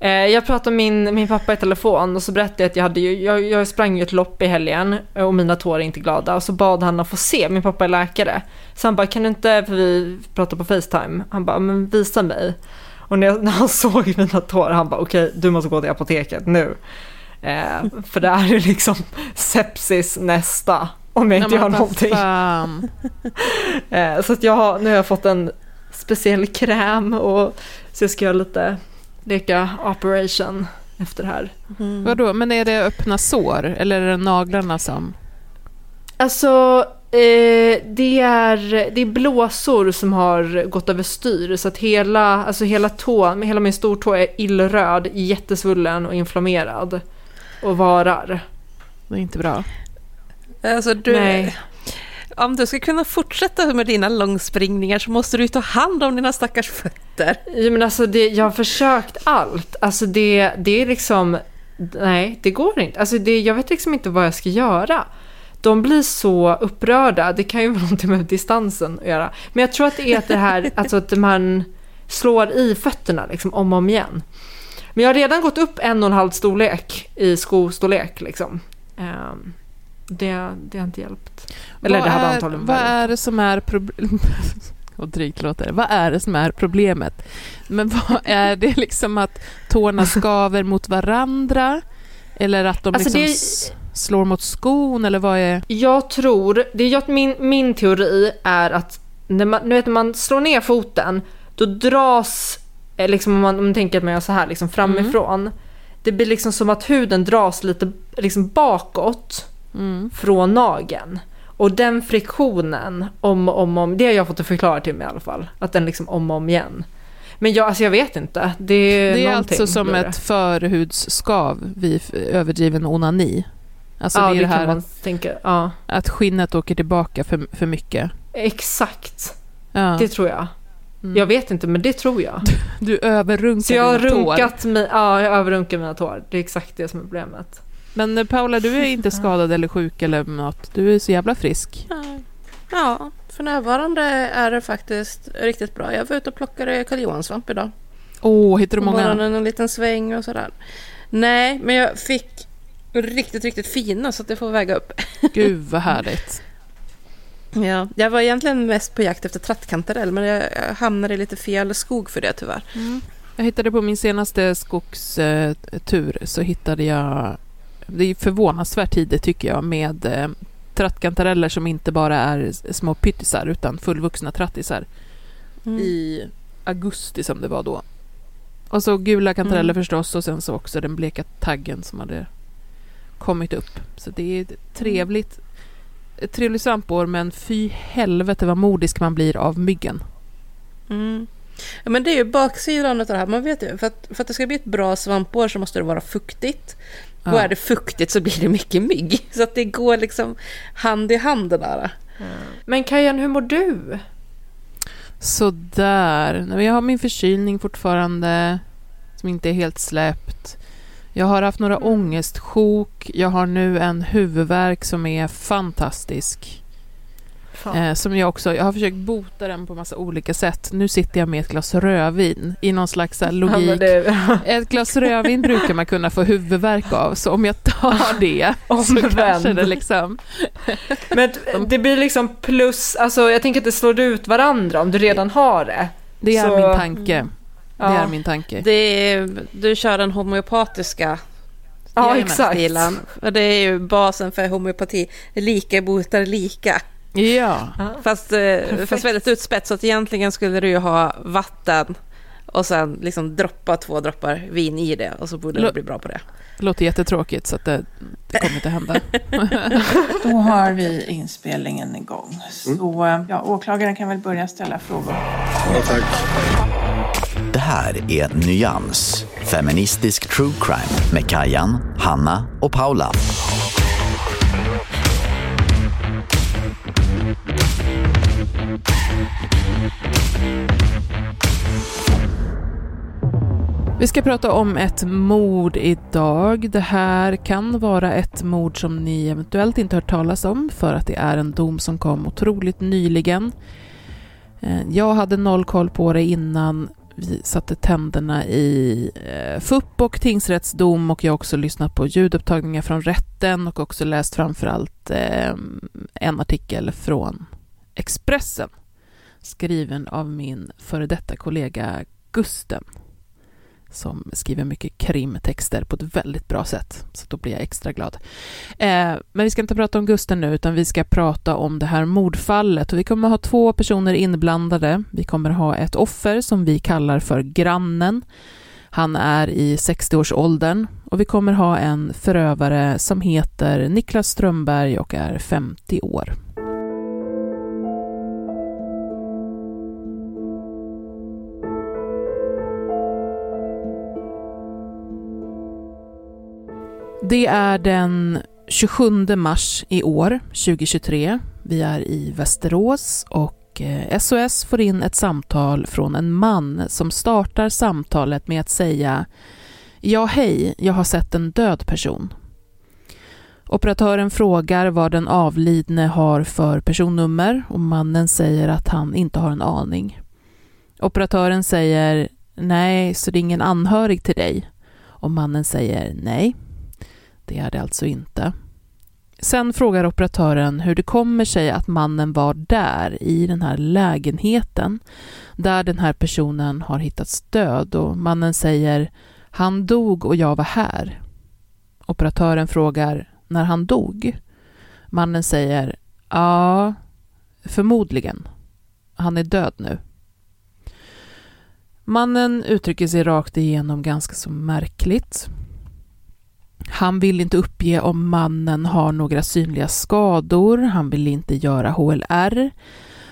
Eh, jag pratade med min, min pappa i telefon och så berättade jag att jag hade ju, jag, jag sprang ju ett lopp i helgen och mina tår är inte glada och så bad han att få se, min pappa är läkare. Så han bara, kan du inte, för vi pratar på Facetime, han bara, men visa mig. Och när, jag, när han såg mina tår, han bara, okej, okay, du måste gå till apoteket nu. Eh, för det är ju liksom sepsis nästa, om jag inte gör någonting. eh, så att jag nu har jag fått en speciell kräm och så jag ska göra lite leka operation efter det här. Mm. Vadå, men är det öppna sår eller är det naglarna som? Alltså, eh, det, är, det är blåsor som har gått överstyr så att hela, alltså hela tån, hela min stortå är illröd, jättesvullen och inflammerad och varar. Det är inte bra. Alltså du, Nej om du ska kunna fortsätta med dina långspringningar så måste du ta hand om dina stackars fötter. Ja, men alltså det, jag har försökt allt. Alltså det, det är liksom... Nej, det går inte. Alltså det, jag vet liksom inte vad jag ska göra. De blir så upprörda. Det kan ju vara någonting med distansen att göra. Men jag tror att det är att det här, alltså att man slår i fötterna liksom om och om igen. Men jag har redan gått upp en och en halv storlek i skostorlek liksom. Um, det, det har inte hjälpt. Eller vad det hade antagligen Vad är det som är problemet? och drygt låter Vad är det som är problemet? Men vad är det liksom att tårna skaver mot varandra? Eller att de alltså liksom det... slår mot skon? Eller vad är... Jag tror, det är min, min teori är att när man, nu vet, när man slår ner foten, då dras, eh, liksom om man, om man tänker att man gör så här liksom framifrån, mm. det blir liksom som att huden dras lite liksom bakåt mm. från nageln. Och den friktionen om och om, om, det har jag fått förklara till mig i alla fall. Att den liksom om och om igen. Men jag, alltså jag vet inte. Det är, det är alltså som ett förhudsskav vid överdriven onani. Alltså ja, det är det, det här man tänka, ja. att skinnet åker tillbaka för, för mycket. Exakt. Ja. Det tror jag. Mm. Jag vet inte, men det tror jag. Du, du överrunkar Så jag har dina runkat tår. Med, ja, jag överrunkar mina tår. Det är exakt det som är problemet. Men eh, Paula, du är inte skadad eller sjuk eller något. Du är så jävla frisk. Ja, för närvarande är det faktiskt riktigt bra. Jag var ute och plockade karljohansvamp idag. Åh, oh, hittar du många? Morgonen en liten sväng och sådär. Nej, men jag fick riktigt, riktigt fina så att jag får väga upp. Gud vad härligt. Ja, jag var egentligen mest på jakt efter trattkantarell men jag hamnade i lite fel skog för det tyvärr. Mm. Jag hittade på min senaste skogstur så hittade jag det är förvånansvärt tidigt tycker jag med eh, trattkantareller som inte bara är små pyttisar utan fullvuxna trattisar. Mm. I augusti som det var då. Och så gula kantareller mm. förstås och sen så också den bleka taggen som hade kommit upp. Så det är trevligt. Ett trevligt svampår men fy helvete vad modisk man blir av myggen. Mm. Ja, men det är ju baksidan av det här. Man vet ju, för att, för att det ska bli ett bra svampår så måste det vara fuktigt. Ja. Och är det fuktigt så blir det mycket mygg. Så att det går liksom hand i hand det där. Men Kajan, hur mår du? Sådär. Jag har min förkylning fortfarande som inte är helt släppt. Jag har haft några ångestsjok. Jag har nu en huvudvärk som är fantastisk. Eh, som jag också, jag har försökt bota den på massa olika sätt. Nu sitter jag med ett glas rödvin i någon slags här, Ja, logik. det- Ett glas rödvin brukar man kunna få huvudvärk av, så om jag tar det så kanske det liksom... Men det blir liksom plus, alltså jag tänker att det slår ut varandra om du redan har det. Det är Så- min tanke. Det Ja. är min tanke. Det är, du kör den homeopatiska Ja, exakt. stilen. Och det är ju basen för homeopati. Lika botar lika. Ja, Fast, eh, fast väldigt utspetsat. Egentligen skulle du ju ha vatten och sen liksom droppa två droppar vin i det och så borde du bli bra på det. det låter jättetråkigt så att det, det kommer inte hända. Då har vi inspelningen igång. Så eh, ja, åklagaren kan väl börja ställa frågor. Det här är Nyans, feministisk true crime med Kajan, Hanna och Paula. Vi ska prata om ett mord idag. Det här kan vara ett mord som ni eventuellt inte hört talas om för att det är en dom som kom otroligt nyligen. Eh, jag hade noll koll på det innan vi satte tänderna i eh, FUP och tingsrättsdom och jag har också lyssnat på ljudupptagningar från rätten och också läst framförallt eh, en artikel från Expressen skriven av min före detta kollega Gusten som skriver mycket krimtexter på ett väldigt bra sätt. Så då blir jag extra glad. Eh, men vi ska inte prata om Gusten nu, utan vi ska prata om det här mordfallet. Och vi kommer ha två personer inblandade. Vi kommer ha ett offer som vi kallar för grannen. Han är i 60-årsåldern och vi kommer ha en förövare som heter Niklas Strömberg och är 50 år. Det är den 27 mars i år, 2023. Vi är i Västerås och eh, SOS får in ett samtal från en man som startar samtalet med att säga Ja, hej, jag har sett en död person. Operatören frågar vad den avlidne har för personnummer och mannen säger att han inte har en aning. Operatören säger Nej, så det är ingen anhörig till dig? Och mannen säger nej. Det är det alltså inte. Sen frågar operatören hur det kommer sig att mannen var där i den här lägenheten där den här personen har hittats död och mannen säger han dog och jag var här. Operatören frågar när han dog. Mannen säger ja, förmodligen. Han är död nu. Mannen uttrycker sig rakt igenom ganska så märkligt. Han vill inte uppge om mannen har några synliga skador, han vill inte göra HLR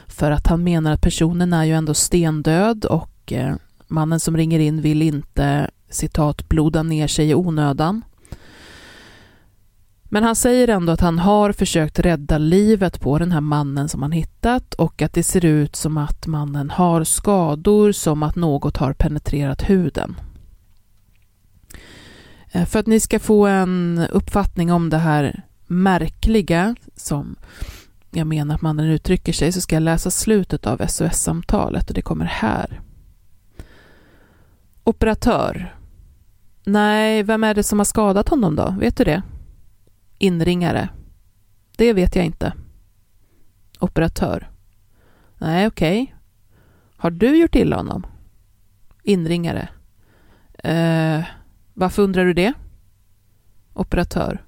för att han menar att personen är ju ändå stendöd och eh, mannen som ringer in vill inte citat bloda ner sig i onödan. Men han säger ändå att han har försökt rädda livet på den här mannen som han hittat och att det ser ut som att mannen har skador som att något har penetrerat huden. Eh, för att ni ska få en uppfattning om det här märkliga som jag menar att mannen uttrycker sig så ska jag läsa slutet av SOS-samtalet och det kommer här. Operatör. Nej, vem är det som har skadat honom då? Vet du det? Inringare. Det vet jag inte. Operatör. Nej, okej. Har du gjort illa honom? Inringare. Eh, varför undrar du det? Operatör.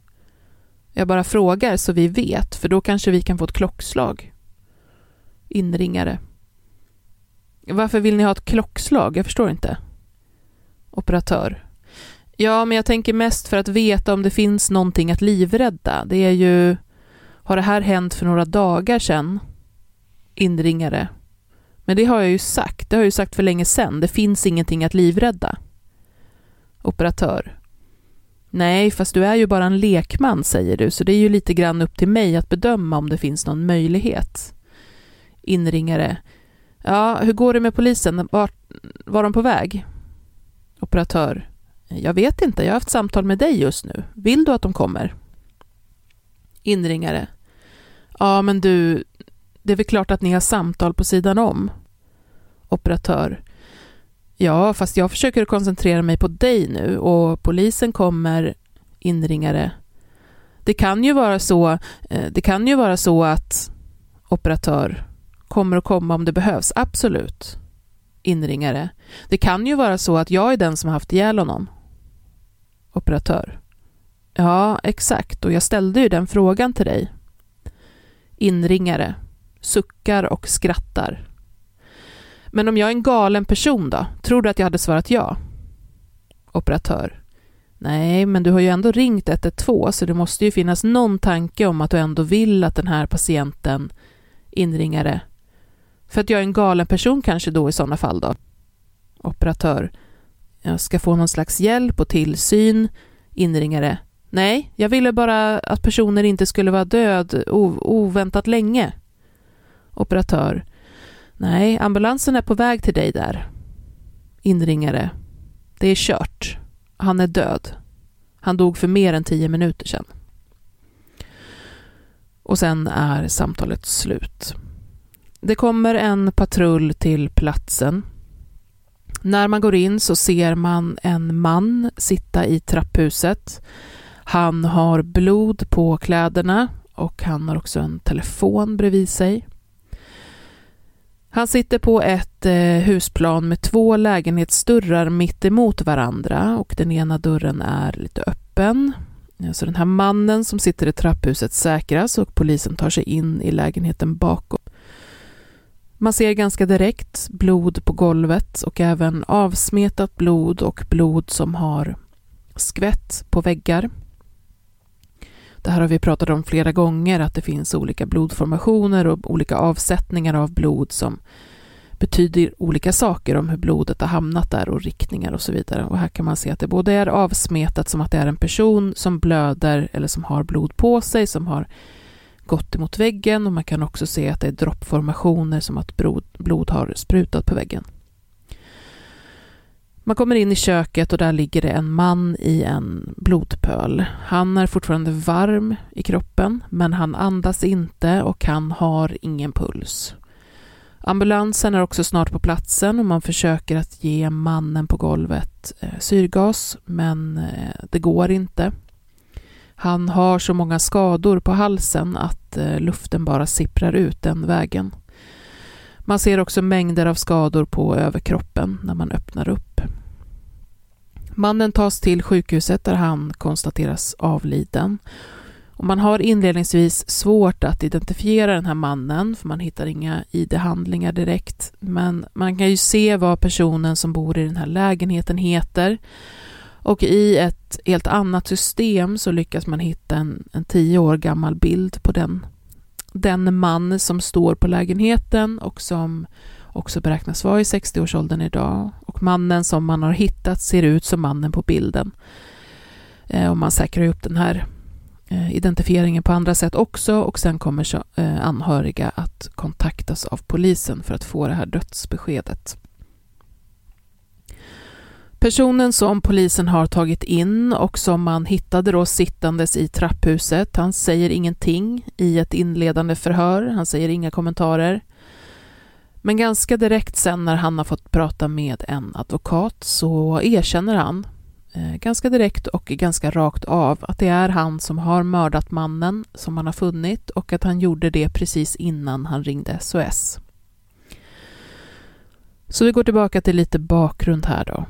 Jag bara frågar så vi vet, för då kanske vi kan få ett klockslag. Inringare. Varför vill ni ha ett klockslag? Jag förstår inte. Operatör. Ja, men jag tänker mest för att veta om det finns någonting att livrädda. Det är ju... Har det här hänt för några dagar sedan? Inringare. Men det har jag ju sagt. Det har jag ju sagt för länge sedan. Det finns ingenting att livrädda. Operatör. Nej, fast du är ju bara en lekman, säger du, så det är ju lite grann upp till mig att bedöma om det finns någon möjlighet. Inringare. Ja, hur går det med polisen? Var, var de på väg? Operatör. Jag vet inte, jag har haft samtal med dig just nu. Vill du att de kommer? Inringare. Ja, men du, det är väl klart att ni har samtal på sidan om. Operatör. Ja, fast jag försöker koncentrera mig på dig nu och polisen kommer inringare. Det kan ju vara så, eh, det kan ju vara så att operatör kommer att komma om det behövs, absolut. Inringare. Det kan ju vara så att jag är den som har haft ihjäl honom. Operatör. Ja, exakt, och jag ställde ju den frågan till dig. Inringare. Suckar och skrattar. Men om jag är en galen person då? Tror du att jag hade svarat ja? Operatör. Nej, men du har ju ändå ringt 112 så det måste ju finnas någon tanke om att du ändå vill att den här patienten, inringare, för att jag är en galen person kanske då i sådana fall då? Operatör. Jag ska få någon slags hjälp och tillsyn. Inringare. Nej, jag ville bara att personen inte skulle vara död oväntat länge. Operatör. Nej, ambulansen är på väg till dig där. Inringare. Det är kört. Han är död. Han dog för mer än tio minuter sedan. Och sen är samtalet slut. Det kommer en patrull till platsen. När man går in så ser man en man sitta i trapphuset. Han har blod på kläderna och han har också en telefon bredvid sig. Han sitter på ett eh, husplan med två lägenhetsdörrar mitt emot varandra och den ena dörren är lite öppen. Så den här mannen som sitter i trapphuset säkras och polisen tar sig in i lägenheten bakom. Man ser ganska direkt blod på golvet och även avsmetat blod och blod som har skvätt på väggar. Det här har vi pratat om flera gånger, att det finns olika blodformationer och olika avsättningar av blod som betyder olika saker om hur blodet har hamnat där och riktningar och så vidare. Och här kan man se att det både är avsmetat som att det är en person som blöder eller som har blod på sig, som har gått emot väggen och man kan också se att det är droppformationer som att blod har sprutat på väggen. Man kommer in i köket och där ligger det en man i en blodpöl. Han är fortfarande varm i kroppen, men han andas inte och han har ingen puls. Ambulansen är också snart på platsen och man försöker att ge mannen på golvet eh, syrgas, men eh, det går inte. Han har så många skador på halsen att eh, luften bara sipprar ut den vägen. Man ser också mängder av skador på överkroppen när man öppnar upp. Mannen tas till sjukhuset där han konstateras avliden. Och man har inledningsvis svårt att identifiera den här mannen, för man hittar inga ID-handlingar direkt. Men man kan ju se vad personen som bor i den här lägenheten heter. Och i ett helt annat system så lyckas man hitta en, en tio år gammal bild på den, den man som står på lägenheten och som också beräknas vara i 60-årsåldern idag. Och mannen som man har hittat ser ut som mannen på bilden. Eh, och man säkrar upp den här eh, identifieringen på andra sätt också och sen kommer eh, anhöriga att kontaktas av polisen för att få det här dödsbeskedet. Personen som polisen har tagit in och som man hittade då sittandes i trapphuset, han säger ingenting i ett inledande förhör, han säger inga kommentarer. Men ganska direkt sen när han har fått prata med en advokat så erkänner han eh, ganska direkt och ganska rakt av att det är han som har mördat mannen som han har funnit och att han gjorde det precis innan han ringde SOS. Så vi går tillbaka till lite bakgrund här då.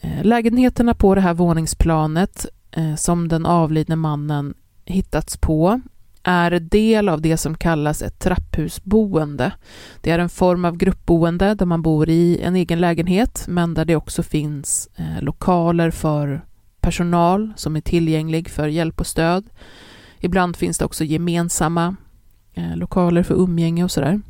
Eh, lägenheterna på det här våningsplanet eh, som den avlidne mannen hittats på är del av det som kallas ett trapphusboende. Det är en form av gruppboende där man bor i en egen lägenhet men där det också finns eh, lokaler för personal som är tillgänglig för hjälp och stöd. Ibland finns det också gemensamma lokaler för umgänge och sådär.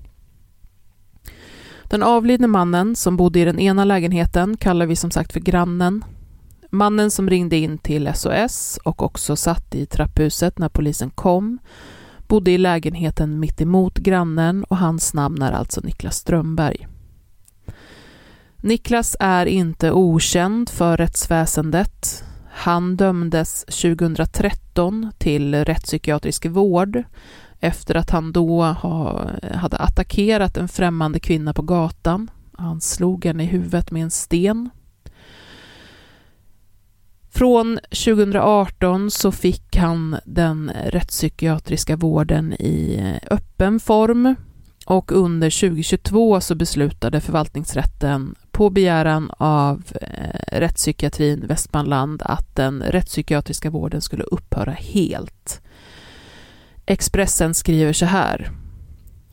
Den avlidne mannen som bodde i den ena lägenheten kallar vi som sagt för grannen. Mannen som ringde in till SOS och också satt i trapphuset när polisen kom bodde i lägenheten mitt emot grannen och hans namn är alltså Niklas Strömberg. Niklas är inte okänd för rättsväsendet. Han dömdes 2013 till rättspsykiatrisk vård efter att han då hade attackerat en främmande kvinna på gatan. Han slog henne i huvudet med en sten. Från 2018 så fick han den rättspsykiatriska vården i öppen form och under 2022 så beslutade förvaltningsrätten på begäran av eh, rättspsykiatrin Västmanland att den rättspsykiatriska vården skulle upphöra helt. Expressen skriver så här.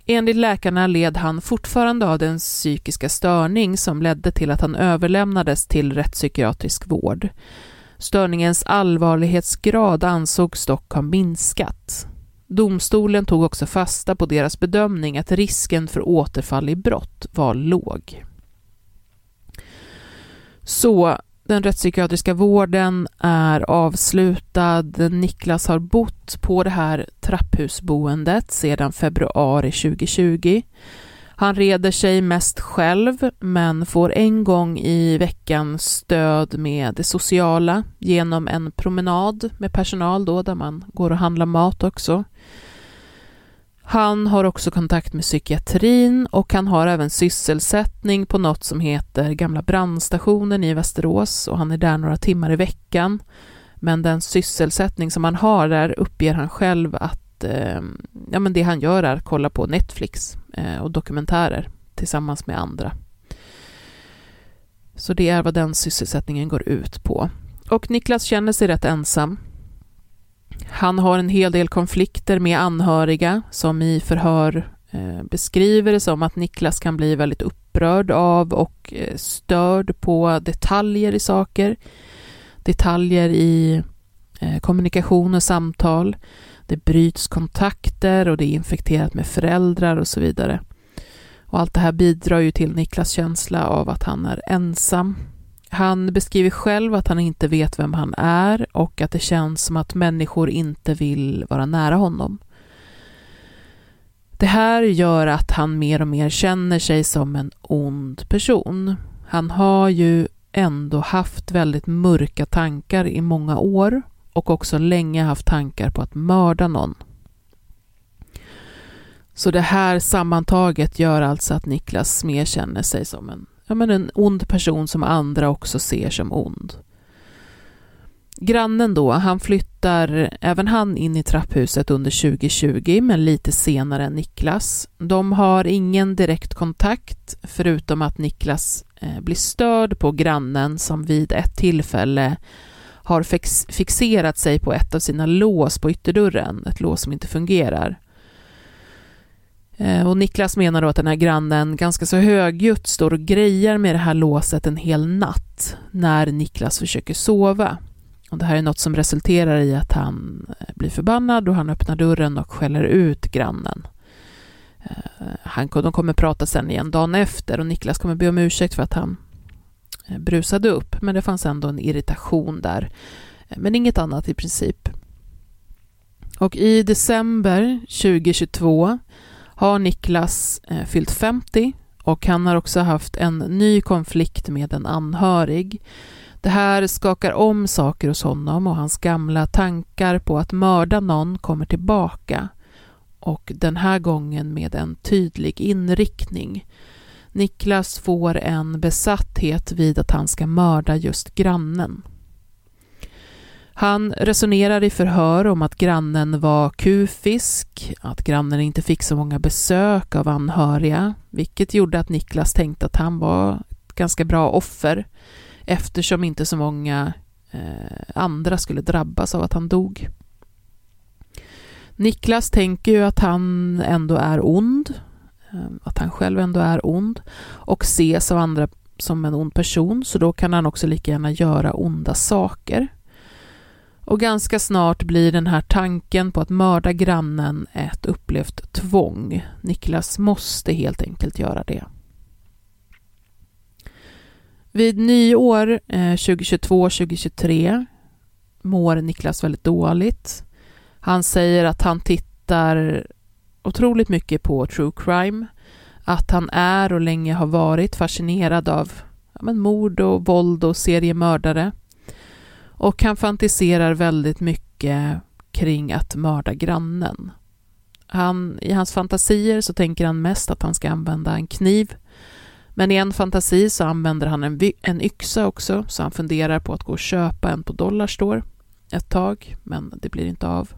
Enligt läkarna led han fortfarande av den psykiska störning som ledde till att han överlämnades till rättspsykiatrisk vård. Störningens allvarlighetsgrad ansågs dock ha minskat. Domstolen tog också fasta på deras bedömning att risken för återfall i brott var låg. Så den rättspsykiatriska vården är avslutad. Niklas har bott på det här trapphusboendet sedan februari 2020. Han reder sig mest själv, men får en gång i veckan stöd med det sociala genom en promenad med personal då, där man går och handlar mat också. Han har också kontakt med psykiatrin och han har även sysselsättning på något som heter Gamla brandstationen i Västerås och han är där några timmar i veckan. Men den sysselsättning som han har där uppger han själv att eh, ja, men det han gör är att kolla på Netflix eh, och dokumentärer tillsammans med andra. Så det är vad den sysselsättningen går ut på. Och Niklas känner sig rätt ensam. Han har en hel del konflikter med anhöriga som i förhör eh, beskriver det som att Niklas kan bli väldigt upprörd av och eh, störd på detaljer i saker. Detaljer i eh, kommunikation och samtal. Det bryts kontakter och det är infekterat med föräldrar och så vidare. Och allt det här bidrar ju till Niklas känsla av att han är ensam han beskriver själv att han inte vet vem han är och att det känns som att människor inte vill vara nära honom. Det här gör att han mer och mer känner sig som en ond person. Han har ju ändå haft väldigt mörka tankar i många år och också länge haft tankar på att mörda någon. Så det här sammantaget gör alltså att Niklas mer känner sig som en ja, men en ond person som andra också ser som ond. Grannen då, han flyttar även han in i trapphuset under 2020, men lite senare än Niklas. De har ingen direkt kontakt, förutom att Niklas eh, blir störd på grannen som vid ett tillfälle har fix fixerat sig på ett av sina lås på ytterdörren, ett lås som inte fungerar. Eh, och Niklas menar då att den här grannen ganska så högljutt står och grejer med det här låset en hel natt när Niklas försöker sova. Och det här är något som resulterar i att han eh, blir förbannad och han öppnar dörren och skäller ut grannen. Eh, han, de kommer prata sen igen dagen efter och Niklas kommer be om ursäkt för att han brusade upp, men det fanns ändå en irritation där. Men inget annat i princip. Och i december 2022 har Niklas eh, fyllt 50 och han har också haft en ny konflikt med en anhörig. Det här skakar om saker hos honom och hans gamla tankar på att mörda någon kommer tillbaka och den här gången med en tydlig inriktning. Niklas får en besatthet vid att han ska mörda just grannen. Han resonerar i förhör om att grannen var kufisk, att grannen inte fick så många besök av anhöriga, vilket gjorde att Niklas tänkte att han var ett ganska bra offer eftersom inte så många eh, andra skulle drabbas av att han dog. Niklas tänker ju att han ändå är ond, eh, att han själv ändå är ond och ses av andra som en ond person, så då kan han också lika gärna göra onda saker. Och ganska snart blir den här tanken på att mörda grannen ett upplevt tvång. Niklas måste helt enkelt göra det. Vid nyår eh, 2022-2023 mår Niklas väldigt dåligt. Han säger att han tittar otroligt mycket på true crime, att han är och länge har varit fascinerad av ja, men mord och våld och seriemördare. Och han fantiserar väldigt mycket kring att mörda grannen. Han, I hans fantasier så tänker han mest att han ska använda en kniv. Men i en fantasi så använder han en, en yxa också, så han funderar på att gå och köpa en på Dollarstore ett tag, men det blir inte av.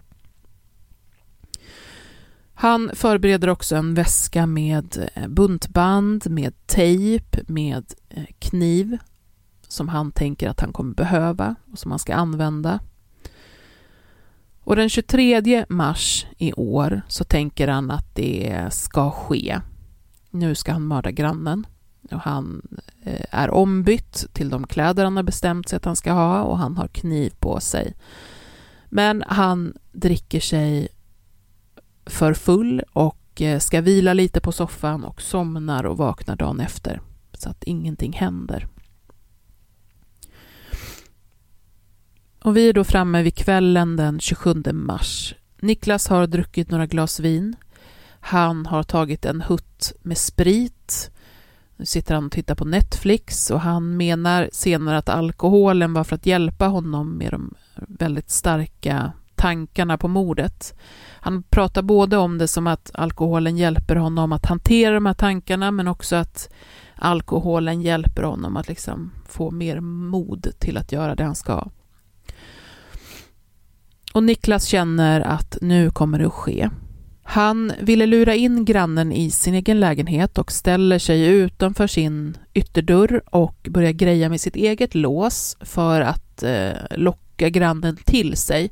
Han förbereder också en väska med eh, buntband, med tejp, med eh, kniv som han tänker att han kommer behöva och som han ska använda. Och den 23 mars i år så tänker han att det ska ske. Nu ska han mörda grannen. Och han eh, är ombytt till de kläder han har bestämt sig att han ska ha och han har kniv på sig. Men han dricker sig för full och eh, ska vila lite på soffan och somnar och vaknar dagen efter så att ingenting händer. Och vi är då framme vid kvällen den 27 mars. Niklas har druckit några glas vin. Han har tagit en hutt med sprit. Nu sitter han och tittar på Netflix och han menar senare att alkoholen var för att hjälpa honom med de väldigt starka tankarna på mordet. Han pratar både om det som att alkoholen hjälper honom att hantera de här tankarna men också att alkoholen hjälper honom att liksom få mer mod till att göra det han ska. Och Niklas känner att nu kommer det att ske. Han ville lura in grannen i sin egen lägenhet och ställer sig utanför sin ytterdörr och börjar greja med sitt eget lås för att eh, locka grannen till sig.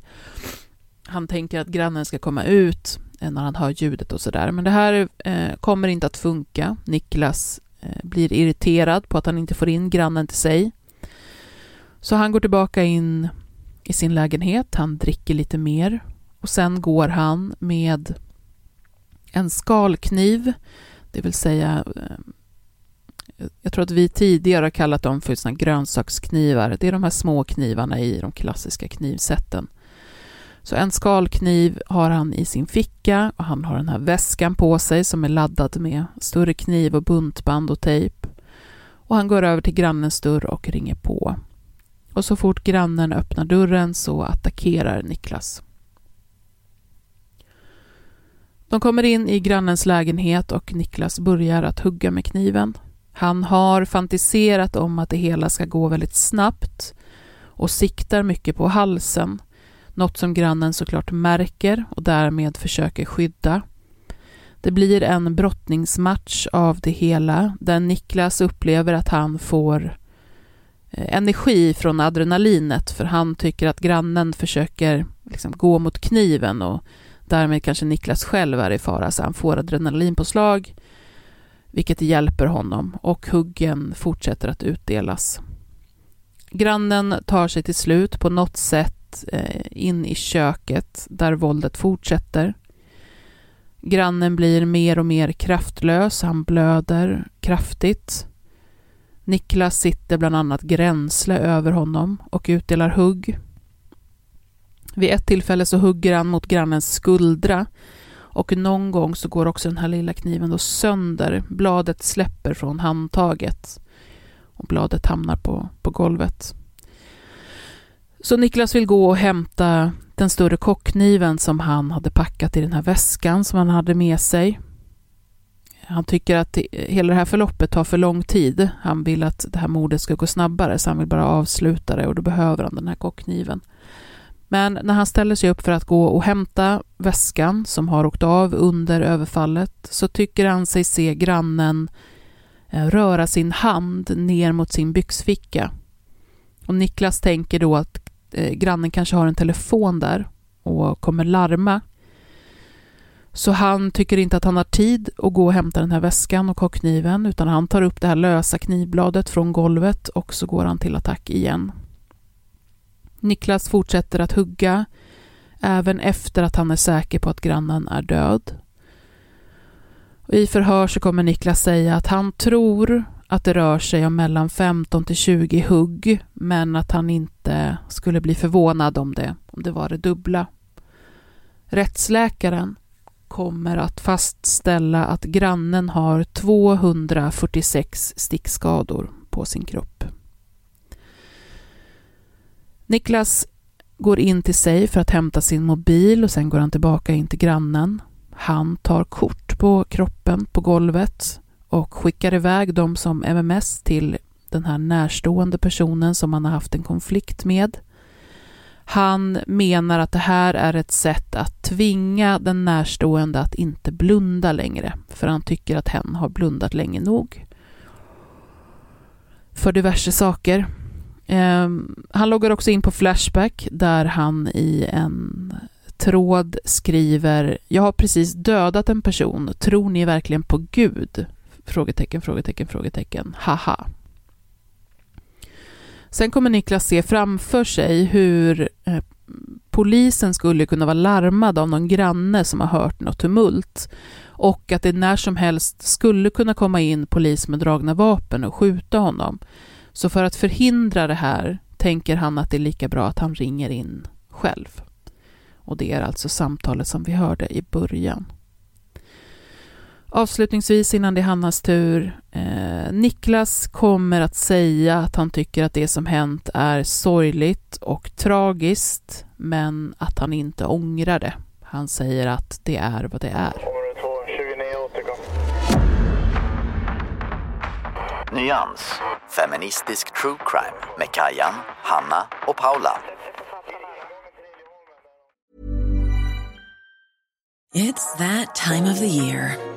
Han tänker att grannen ska komma ut eh, när han hör ljudet och sådär. Men det här eh, kommer inte att funka. Niklas eh, blir irriterad på att han inte får in grannen till sig. Så han går tillbaka in i sin lägenhet, han dricker lite mer och sen går han med en skalkniv, det vill säga eh, jag tror att vi tidigare har kallat dem för såna grönsaksknivar. Det är de här små knivarna i de klassiska knivsätten. Så en skalkniv har han i sin ficka och han har den här väskan på sig som är laddad med större kniv och buntband och tejp. Och han går över till grannens dörr och ringer på. Och så fort grannen öppnar dörren så attackerar Niklas. De kommer in i grannens lägenhet och Niklas börjar att hugga med kniven. Han har fantiserat om att det hela ska gå väldigt snabbt och siktar mycket på halsen, något som grannen såklart märker och därmed försöker skydda. Det blir en brottningsmatch av det hela där Niklas upplever att han får Eh, energi från adrenalinet för han tycker att grannen försöker liksom gå mot kniven och därmed kanske Niklas själv är i fara så han får adrenalinpåslag vilket hjälper honom och huggen fortsätter att utdelas. Grannen tar sig till slut på något sätt eh, in i köket där våldet fortsätter. Grannen blir mer och mer kraftlös, han blöder kraftigt. Niklas sitter bland annat gränsle över honom och utdelar hugg. Vid ett tillfälle så hugger han mot grannens skuldra och någon gång så går också den här lilla kniven då sönder. Bladet släpper från handtaget och bladet hamnar på, på golvet. Så Niklas vill gå och hämta den större kockkniven som han hade packat i den här väskan som han hade med sig. Han tycker att hela det här förloppet tar för lång tid. Han vill att det här mordet ska gå snabbare, så han vill bara avsluta det och då behöver han den här kockkniven. Men när han ställer sig upp för att gå och hämta väskan som har åkt av under överfallet så tycker han sig se grannen eh, röra sin hand ner mot sin byxficka. Och Niklas tänker då att eh, grannen kanske har en telefon där och kommer larma så han tycker inte att han har tid att gå och hämta den här väskan och ha kniven, utan han tar upp det här lösa knivbladet från golvet och så går han till attack igen. Niklas fortsätter att hugga även efter att han är säker på att grannen är död. Och I förhör så kommer Niklas säga att han tror att det rör sig om mellan 15 till 20 hugg men att han inte skulle bli förvånad om det, om det var det dubbla. Rättsläkaren kommer att fastställa att grannen har 246 stickskador på sin kropp. Niklas går in till sig för att hämta sin mobil och sen går han tillbaka in till grannen. Han tar kort på kroppen på golvet och skickar iväg dem som MMS till den här närstående personen som han har haft en konflikt med. Han menar att det här är ett sätt att tvinga den närstående att inte blunda längre, för han tycker att hen har blundat länge nog. För diverse saker. Ehm, han loggar också in på Flashback där han i en tråd skriver Jag har precis dödat en person. Tror ni verkligen på Gud? Frågetecken, frågetecken, frågetecken. Haha. Sen kommer Niklas se framför sig hur eh, polisen skulle kunna vara larmad av någon granne som har hört något tumult och att det när som helst skulle kunna komma in polis med dragna vapen och skjuta honom. Så för att förhindra det här tänker han att det är lika bra att han ringer in själv. Och det är alltså samtalet som vi hörde i början. Avslutningsvis innan det är Hannas tur. Eh, Niklas kommer att säga att han tycker att det som hänt är sorgligt och tragiskt, men att han inte ångrar det. Han säger att det är vad det är. Nyans, feministisk true crime med Kajan, Hanna och Paula. It's that time of the year.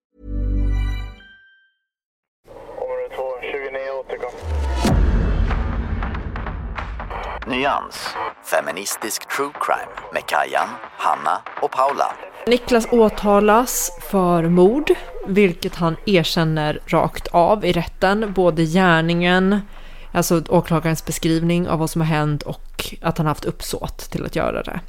Nyans, feministisk true crime med Kajan, Hanna och Paula. Niklas åtalas för mord, vilket han erkänner rakt av i rätten. Både gärningen, alltså åklagarens beskrivning av vad som har hänt och att han haft uppsåt till att göra det.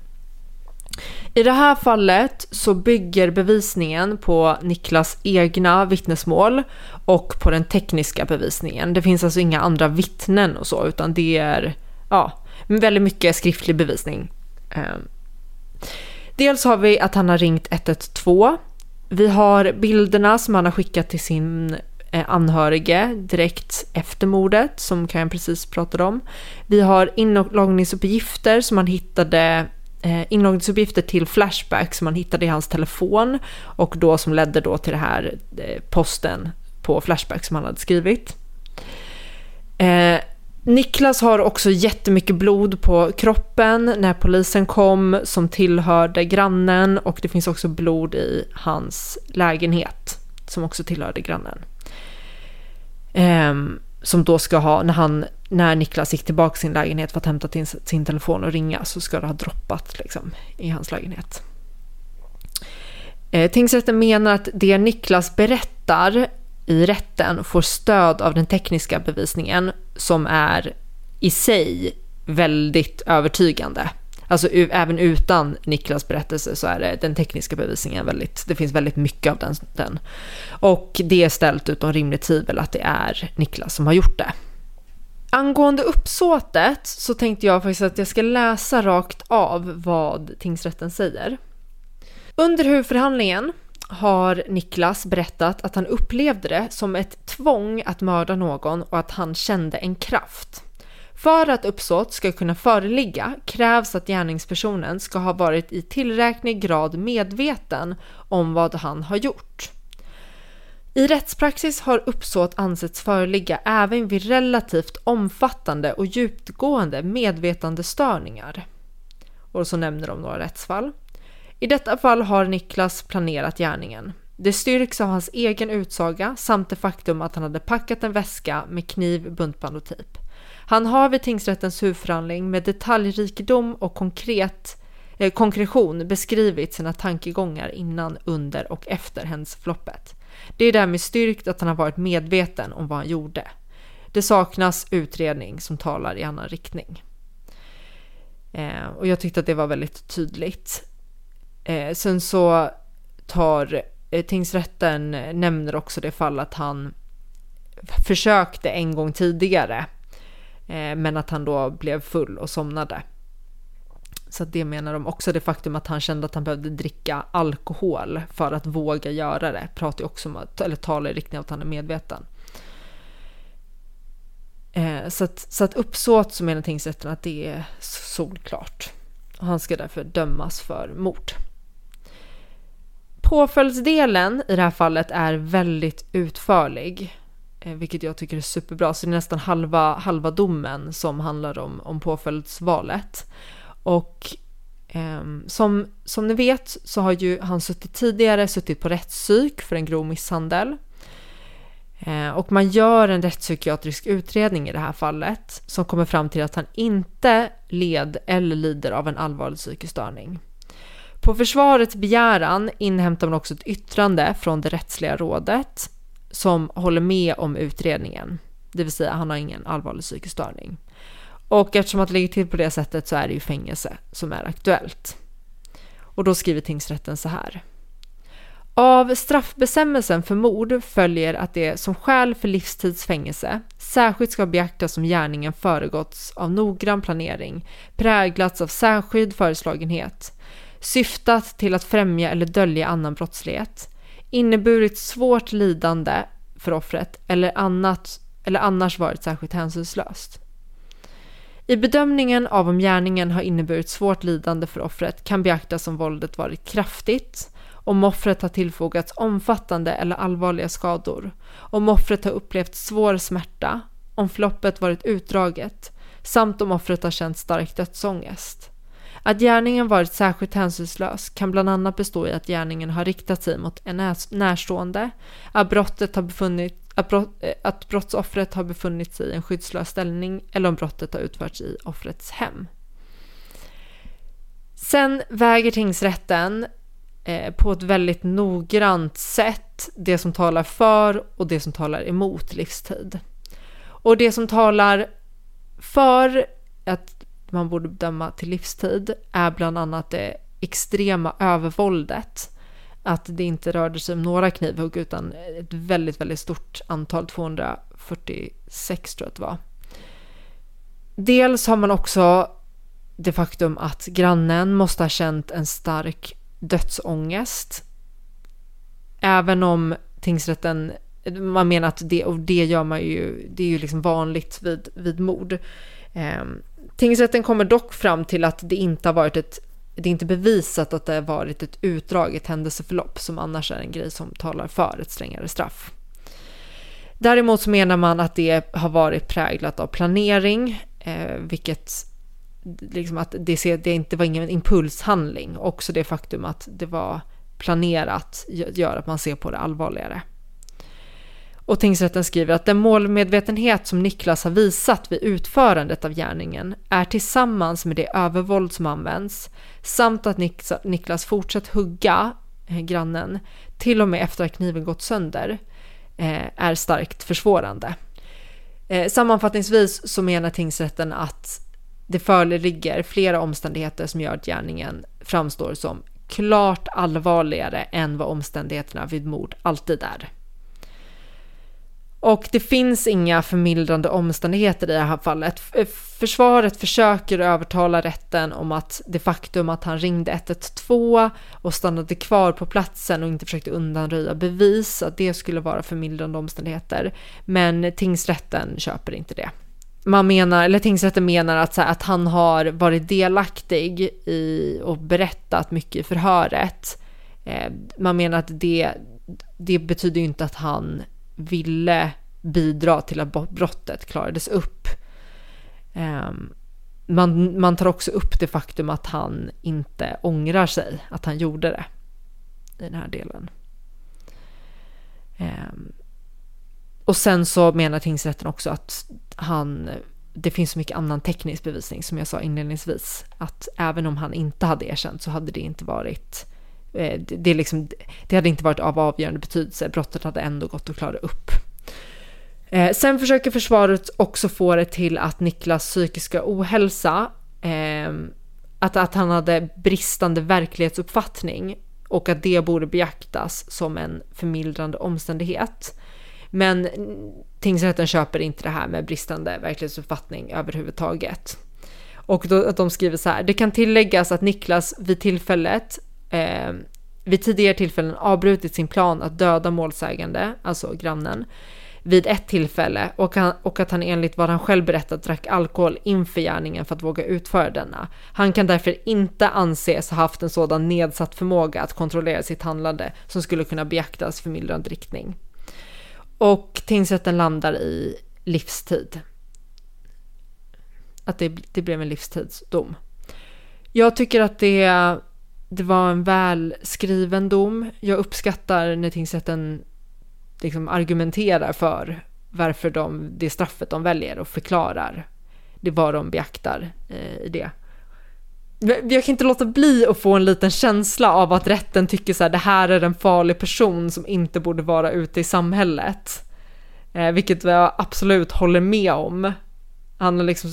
I det här fallet så bygger bevisningen på Niklas egna vittnesmål och på den tekniska bevisningen. Det finns alltså inga andra vittnen och så, utan det är ja, väldigt mycket skriftlig bevisning. Ehm, dels har vi att han har ringt 112. Vi har bilderna som han har skickat till sin eh, anhörige direkt efter mordet som Kajan precis pratade om. Vi har inloggningsuppgifter som han hittade eh, inloggningsuppgifter till Flashback som han hittade i hans telefon och då som ledde då till den här eh, posten på Flashback som han hade skrivit. Niklas har också jättemycket blod på kroppen när polisen kom som tillhörde grannen och det finns också blod i hans lägenhet som också tillhörde grannen. Ehm, som då ska ha, när, han, när Niklas gick tillbaka till sin lägenhet för att hämta sin, sin telefon och ringa så ska det ha droppat liksom, i hans lägenhet. Ehm, tingsrätten menar att det Niklas berättar i rätten får stöd av den tekniska bevisningen som är i sig väldigt övertygande. Alltså även utan Niklas berättelse så är det den tekniska bevisningen väldigt, det finns väldigt mycket av den. den. Och det är ställt utom rimligt tvivel att det är Niklas som har gjort det. Angående uppsåtet så tänkte jag faktiskt att jag ska läsa rakt av vad tingsrätten säger. Under huvudförhandlingen har Niklas berättat att han upplevde det som ett tvång att mörda någon och att han kände en kraft. För att uppsåt ska kunna föreligga krävs att gärningspersonen ska ha varit i tillräcklig grad medveten om vad han har gjort. I rättspraxis har uppsåt ansetts föreligga även vid relativt omfattande och djupgående medvetandestörningar. Och så nämner de några rättsfall. I detta fall har Niklas planerat gärningen. Det styrks av hans egen utsaga samt det faktum att han hade packat en väska med kniv, buntband och tejp. Han har vid tingsrättens huvudförhandling med detaljrikedom och konkret, eh, konkretion beskrivit sina tankegångar innan, under och efter händelseförloppet. Det är därmed styrkt att han har varit medveten om vad han gjorde. Det saknas utredning som talar i annan riktning. Eh, och jag tyckte att det var väldigt tydligt. Eh, sen så tar eh, tingsrätten eh, nämner också det fall att han försökte en gång tidigare, eh, men att han då blev full och somnade. Så det menar de också det faktum att han kände att han behövde dricka alkohol för att våga göra det. Pratar ju också om att, eller talar i riktning av att han är medveten. Eh, så, att, så att uppsåt så menar tingsrätten att det är solklart. Och han ska därför dömas för mord. Påföljdsdelen i det här fallet är väldigt utförlig, eh, vilket jag tycker är superbra. Så det är nästan halva, halva domen som handlar om, om påföljdsvalet. Och eh, som, som ni vet så har ju han suttit tidigare suttit på rättspsyk för en grov misshandel. Eh, och man gör en rättspsykiatrisk utredning i det här fallet som kommer fram till att han inte led eller lider av en allvarlig psykisk störning. På försvarets begäran inhämtar man också ett yttrande från det rättsliga rådet som håller med om utredningen. Det vill säga han har ingen allvarlig psykisk störning. Och eftersom att det ligger till på det sättet så är det ju fängelse som är aktuellt. Och då skriver tingsrätten så här. Av straffbestämmelsen för mord följer att det som skäl för livstidsfängelse särskilt ska beaktas om gärningen föregåtts av noggrann planering, präglats av särskild föreslagenhet, syftat till att främja eller dölja annan brottslighet, inneburit svårt lidande för offret eller, annat, eller annars varit särskilt hänsynslöst. I bedömningen av om gärningen har inneburit svårt lidande för offret kan beaktas om våldet varit kraftigt, om offret har tillfogats omfattande eller allvarliga skador, om offret har upplevt svår smärta, om förloppet varit utdraget samt om offret har känt stark dödsångest. Att gärningen varit särskilt hänsynslös kan bland annat bestå i att gärningen har riktat sig mot en närstående, att, brottet har befunnit, att, brott, eh, att brottsoffret har befunnit sig i en skyddslös ställning eller om brottet har utförts i offrets hem. Sen väger tingsrätten eh, på ett väldigt noggrant sätt det som talar för och det som talar emot livstid. Och det som talar för att man borde döma till livstid är bland annat det extrema övervåldet. Att det inte rörde sig om några knivhugg utan ett väldigt, väldigt stort antal, 246 tror jag att det var. Dels har man också det faktum att grannen måste ha känt en stark dödsångest. Även om tingsrätten, man menar att det, och det gör man ju, det är ju liksom vanligt vid, vid mord. Um, Tingsrätten kommer dock fram till att det inte har varit ett det är inte bevisat att det har varit ett utdraget händelseförlopp som annars är en grej som talar för ett strängare straff. Däremot så menar man att det har varit präglat av planering, eh, vilket liksom att det, det inte var ingen impulshandling. Också det faktum att det var planerat gör att man ser på det allvarligare. Och tingsrätten skriver att den målmedvetenhet som Niklas har visat vid utförandet av gärningen är tillsammans med det övervåld som används samt att Niklas fortsatt hugga eh, grannen till och med efter att kniven gått sönder eh, är starkt försvårande. Eh, sammanfattningsvis så menar tingsrätten att det föreligger flera omständigheter som gör att gärningen framstår som klart allvarligare än vad omständigheterna vid mord alltid är. Och det finns inga förmildrande omständigheter i det här fallet. Eh, försvaret försöker övertala rätten om att det faktum att han ringde 112 och stannade kvar på platsen och inte försökte undanröja bevis, att det skulle vara förmildrande omständigheter. Men tingsrätten köper inte det. Man menar, eller tingsrätten menar att, här, att han har varit delaktig i och berättat mycket i förhöret. Eh, man menar att det det betyder ju inte att han ville bidra till att brottet klarades upp. Ehm, man, man tar också upp det faktum att han inte ångrar sig att han gjorde det i den här delen. Ehm, och sen så menar tingsrätten också att han, det finns så mycket annan teknisk bevisning som jag sa inledningsvis. Att även om han inte hade erkänt så hade det inte varit eh, Eh, det, liksom, det hade inte varit av avgörande betydelse. Brottet hade ändå gått att klara upp. Eh, sen försöker försvaret också få det till att Niklas psykiska ohälsa, eh, att, att han hade bristande verklighetsuppfattning och att det borde beaktas som en förmildrande omständighet. Men tingsrätten köper inte det här med bristande verklighetsuppfattning överhuvudtaget. Och då, att de skriver så här, det kan tilläggas att Niklas vid tillfället eh, vid tidigare tillfällen avbrutit sin plan att döda målsägande, alltså grannen, vid ett tillfälle och, han, och att han enligt vad han själv berättat drack alkohol inför gärningen för att våga utföra denna. Han kan därför inte anses ha haft en sådan nedsatt förmåga att kontrollera sitt handlande som skulle kunna beaktas för mildrande riktning. Och tingsrätten landar i livstid. Att det, det blev en livstidsdom. Jag tycker att det, det var en välskriven dom. Jag uppskattar när tingsrätten liksom argumenterar för varför de, det straffet de väljer och förklarar det vad de beaktar eh, i det. Jag kan inte låta bli att få en liten känsla av att rätten tycker så här, det här är en farlig person som inte borde vara ute i samhället. Eh, vilket jag absolut håller med om. Han liksom,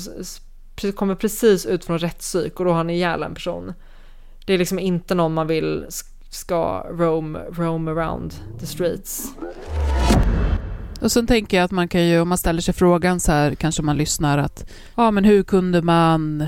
kommer precis ut från rättspsyk och då har han ihjäl en person. Det är liksom inte någon man vill ska roam, roam around the streets. Och sen tänker jag att man kan ju, om man ställer sig frågan så här, kanske man lyssnar att, ja men hur kunde man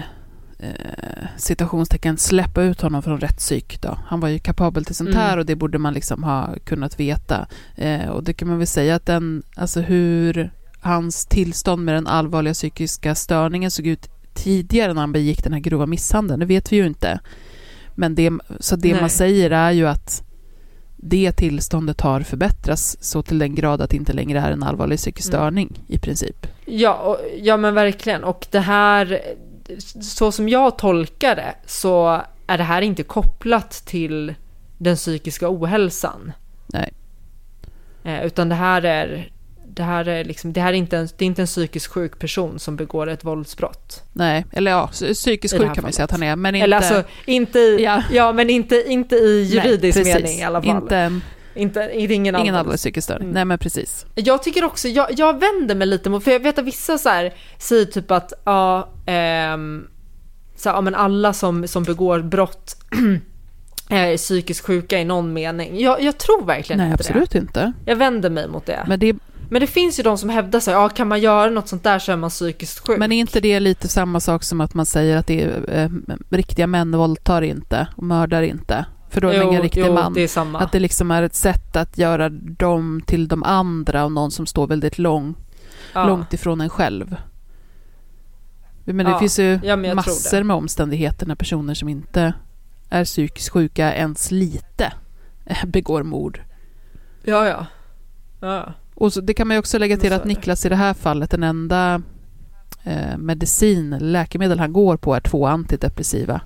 eh, citationstecken släppa ut honom från rättspsyk då? Han var ju kapabel till sånt mm. här och det borde man liksom ha kunnat veta. Eh, och det kan man väl säga att den, alltså hur hans tillstånd med den allvarliga psykiska störningen såg ut tidigare när han begick den här grova misshandeln, det vet vi ju inte. Men det, så det Nej. man säger är ju att det tillståndet har förbättrats så till den grad att det inte längre är en allvarlig psykisk mm. störning mm. i princip. Ja, och, ja men verkligen. Och det här, så som jag tolkar det, så är det här inte kopplat till den psykiska ohälsan. Nej. Eh, utan det här är det här är, liksom, det här är inte en, det är inte en psykiskt sjuk person som begår ett våldsbrott. Nej, eller ja, psykiskt sjuk kan man säga att han är, men inte... Eller alltså, inte i, ja. ja men inte, inte i juridisk Nej, mening i alla fall. Inte, inte, inte ingen, ingen allvarlig psykisk störning. Mm. Nej men precis. Jag tycker också, jag, jag vänder mig lite mot, för jag vet att vissa så här, säger typ att, ja, ähm, så här, ja men alla som, som begår brott är psykiskt sjuka i någon mening. Jag, jag tror verkligen Nej, inte det. Nej, absolut inte. Jag vänder mig mot det. Men det, men det finns ju de som hävdar så ja kan man göra något sånt där så är man psykiskt sjuk. Men är inte det lite samma sak som att man säger att det är, eh, riktiga män våldtar inte och mördar inte? För då är man ingen riktig jo, man. Det. Att det liksom är ett sätt att göra dem till de andra och någon som står väldigt lång, ja. långt ifrån en själv. Men det ja. finns ju ja, massor med omständigheter när personer som inte är psykiskt sjuka ens lite begår mord. Ja, ja. ja. Och så, det kan man ju också lägga till att Niklas i det här fallet, den enda eh, medicin, läkemedel han går på är två antidepressiva.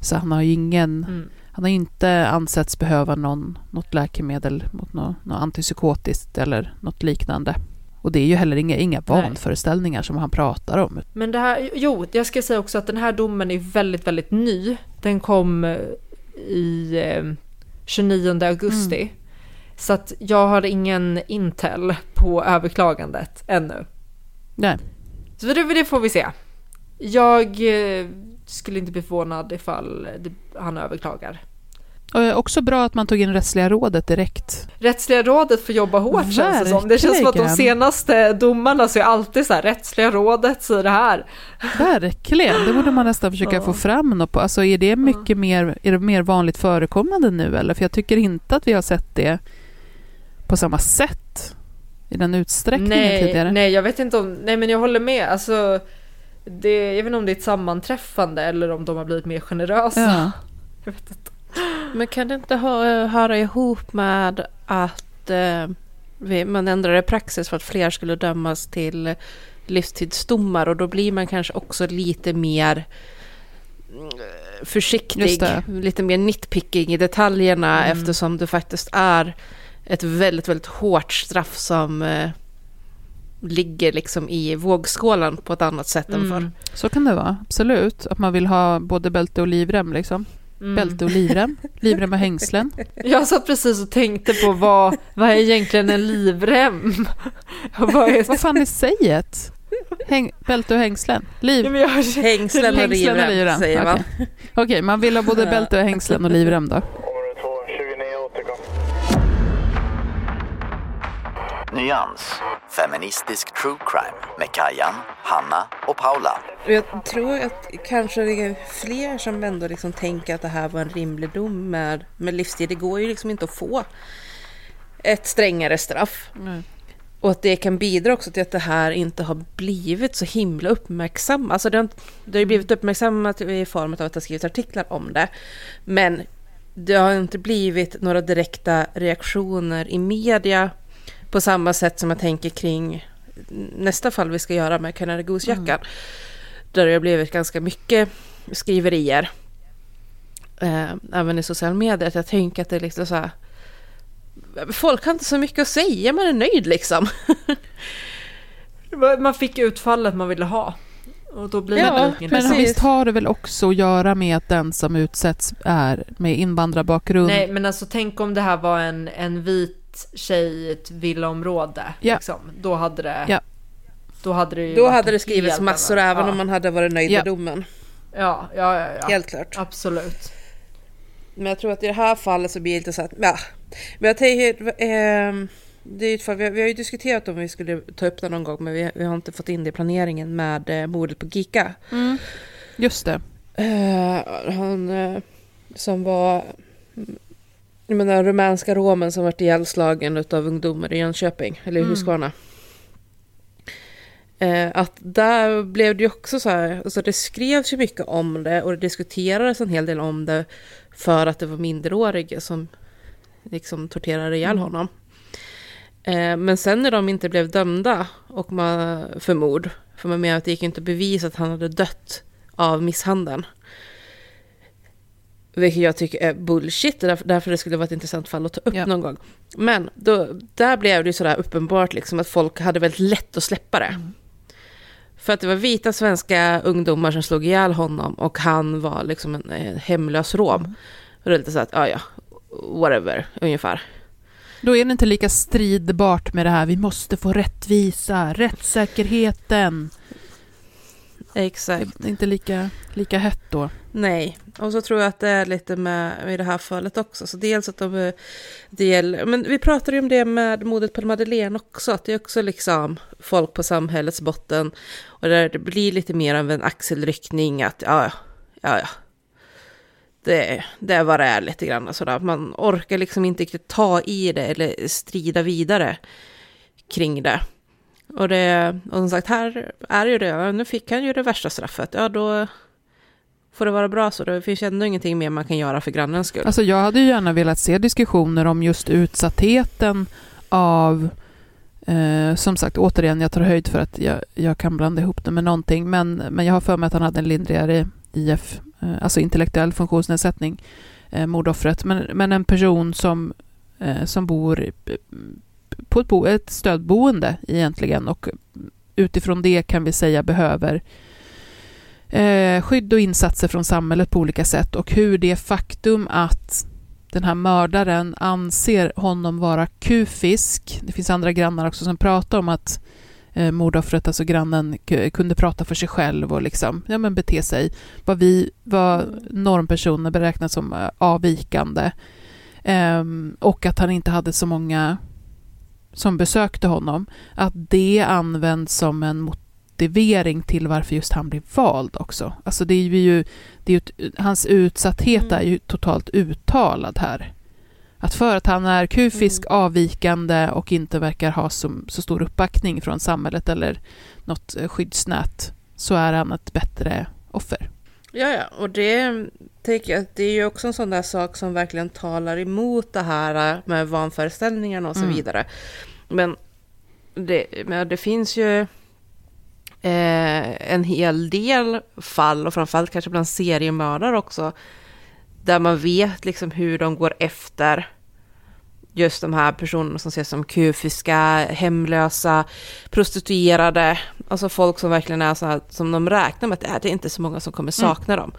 Så han har ju ingen, mm. han har inte ansetts behöva någon, något läkemedel mot något, något antipsykotiskt eller något liknande. Och det är ju heller inga, inga vanföreställningar som han pratar om. Men det här, jo, jag ska säga också att den här domen är väldigt, väldigt ny. Den kom eh, i eh, 29 augusti. Mm. Så att jag har ingen intel på överklagandet ännu. Nej. Så det, det får vi se. Jag eh, skulle inte bli förvånad ifall han överklagar. Och också bra att man tog in Rättsliga rådet direkt. Rättsliga rådet får jobba hårt Verkligen. känns det som. Det känns som att de senaste domarna så är alltid så här, Rättsliga rådet säger det här. Verkligen, det borde man nästan försöka ja. få fram något på. Alltså är det mycket mer, är det mer vanligt förekommande nu eller? För jag tycker inte att vi har sett det på samma sätt i den utsträckningen nej, tidigare. Nej, jag vet inte om, nej men jag håller med. Alltså, det, jag vet inte om det är ett sammanträffande eller om de har blivit mer generösa. Ja. Jag vet inte. Men kan det inte hö höra ihop med att eh, vi, man ändrade praxis för att fler skulle dömas till livstidsdomar och då blir man kanske också lite mer mm, försiktig, lite mer nitpicking i detaljerna mm. eftersom det faktiskt är ett väldigt, väldigt hårt straff som eh, ligger liksom i vågskålen på ett annat sätt mm. än förr. Så kan det vara, absolut. Att man vill ha både bälte och livrem liksom. Mm. Bälte och livrem, livrem och hängslen. Jag satt precis och tänkte på vad, vad är egentligen en livrem? vad, är... vad fan är säget? Häng, bälte och hängslen? Liv? Ja, jag... Hängslen och livrem, säger man. Okej, okay. okay, man vill ha både bälte och hängslen och livrem då? Nyans, feministisk true crime med Kajan, Hanna och Paula. Jag tror att kanske det är fler som ändå liksom tänker att det här var en rimlig dom med, med livstid. Det går ju liksom inte att få ett strängare straff. Mm. Och att det kan bidra också till att det här inte har blivit så himla uppmärksammat. Alltså det har, det har ju blivit uppmärksammat i form av att det skrivits artiklar om det. Men det har inte blivit några direkta reaktioner i media på samma sätt som jag tänker kring nästa fall vi ska göra med Canada Goose-jackan. Mm. Där det har blivit ganska mycket skriverier. Eh, även i sociala medier. Jag tänker att det är liksom så här. Folk har inte så mycket att säga, man är nöjd liksom. man fick utfallet man ville ha. Och då blir ja, men visst har det väl också att göra med att den som utsätts är med invandrarbakgrund? Nej, men alltså tänk om det här var en, en vit tjej i ett villaområde. Ja. Liksom. Då hade det... Ja. Då hade det, då hade det skrivits massor annan. även ja. om man hade varit nöjd med domen. Ja, ja, ja, ja. Helt klart. Absolut. Men jag tror att i det här fallet så blir det inte så att... Ja. Men jag tänker... Eh, det är fall, vi, har, vi har ju diskuterat om vi skulle ta upp det någon gång men vi, vi har inte fått in det i planeringen med eh, mordet på Gika. Mm. Just det. Eh, han eh, som var jag menar rumänska romen som varit ihjälslagen av ungdomar i Jönköping, eller i mm. Huskvarna. Eh, att där blev det ju också så här, alltså det skrevs ju mycket om det och det diskuterades en hel del om det för att det var minderåriga som liksom torterade ihjäl mm. honom. Eh, men sen när de inte blev dömda och man, för mord, för man menar att det gick inte att bevisa att han hade dött av misshandeln. Vilket jag tycker är bullshit, därför, det skulle vara ett intressant fall att ta upp ja. någon gång. Men då, där blev det ju sådär uppenbart liksom att folk hade väldigt lätt att släppa det. Mm. För att det var vita svenska ungdomar som slog ihjäl honom och han var liksom en, en hemlös rom. Mm. Och det är lite så att, ja ja, whatever, ungefär. Då är det inte lika stridbart med det här, vi måste få rättvisa, rättssäkerheten. Exakt. Inte lika, lika hett då. Nej, och så tror jag att det är lite med i det här fallet också. Så dels att de, det gäller, men vi pratade ju om det med modet på Madeleine också, att det är också liksom folk på samhällets botten och där det blir lite mer av en axelryckning att ja, ja, ja, det, det är vad det är lite grann sådär. Man orkar liksom inte riktigt ta i det eller strida vidare kring det. Och, det, och som sagt, här är ju det, nu fick han ju det värsta straffet, ja då får det vara bra så. Det finns ändå ingenting mer man kan göra för grannens skull. Alltså jag hade ju gärna velat se diskussioner om just utsattheten av Eh, som sagt, återigen, jag tar höjd för att jag, jag kan blanda ihop det med någonting, men, men jag har för mig att han hade en lindrigare IF, eh, alltså intellektuell funktionsnedsättning, eh, mordoffret, men, men en person som, eh, som bor på ett, bo, ett stödboende egentligen och utifrån det kan vi säga behöver eh, skydd och insatser från samhället på olika sätt och hur det faktum att den här mördaren anser honom vara kufisk. Det finns andra grannar också som pratar om att eh, mordoffret, alltså grannen, kunde prata för sig själv och liksom, ja, men bete sig. Vad, vi, vad normpersoner beräknar som eh, avvikande. Eh, och att han inte hade så många som besökte honom, att det används som en motivering till varför just han blev vald också. Alltså det är ju, det är ju hans utsatthet mm. är ju totalt uttalad här. Att för att han är kufisk, mm. avvikande och inte verkar ha så, så stor uppbackning från samhället eller något eh, skyddsnät så är han ett bättre offer. Ja, ja, och det, tänker att det är ju också en sån där sak som verkligen talar emot det här med vanföreställningarna och så Mm. vidare. Men det, men det finns ju eh, en hel del fall, och framförallt kanske bland seriemördare också, där man vet liksom hur de går efter just de här personerna som ses som kufiska, hemlösa, prostituerade, alltså folk som verkligen är så här, som de räknar med att det är, det är inte så många som kommer sakna dem.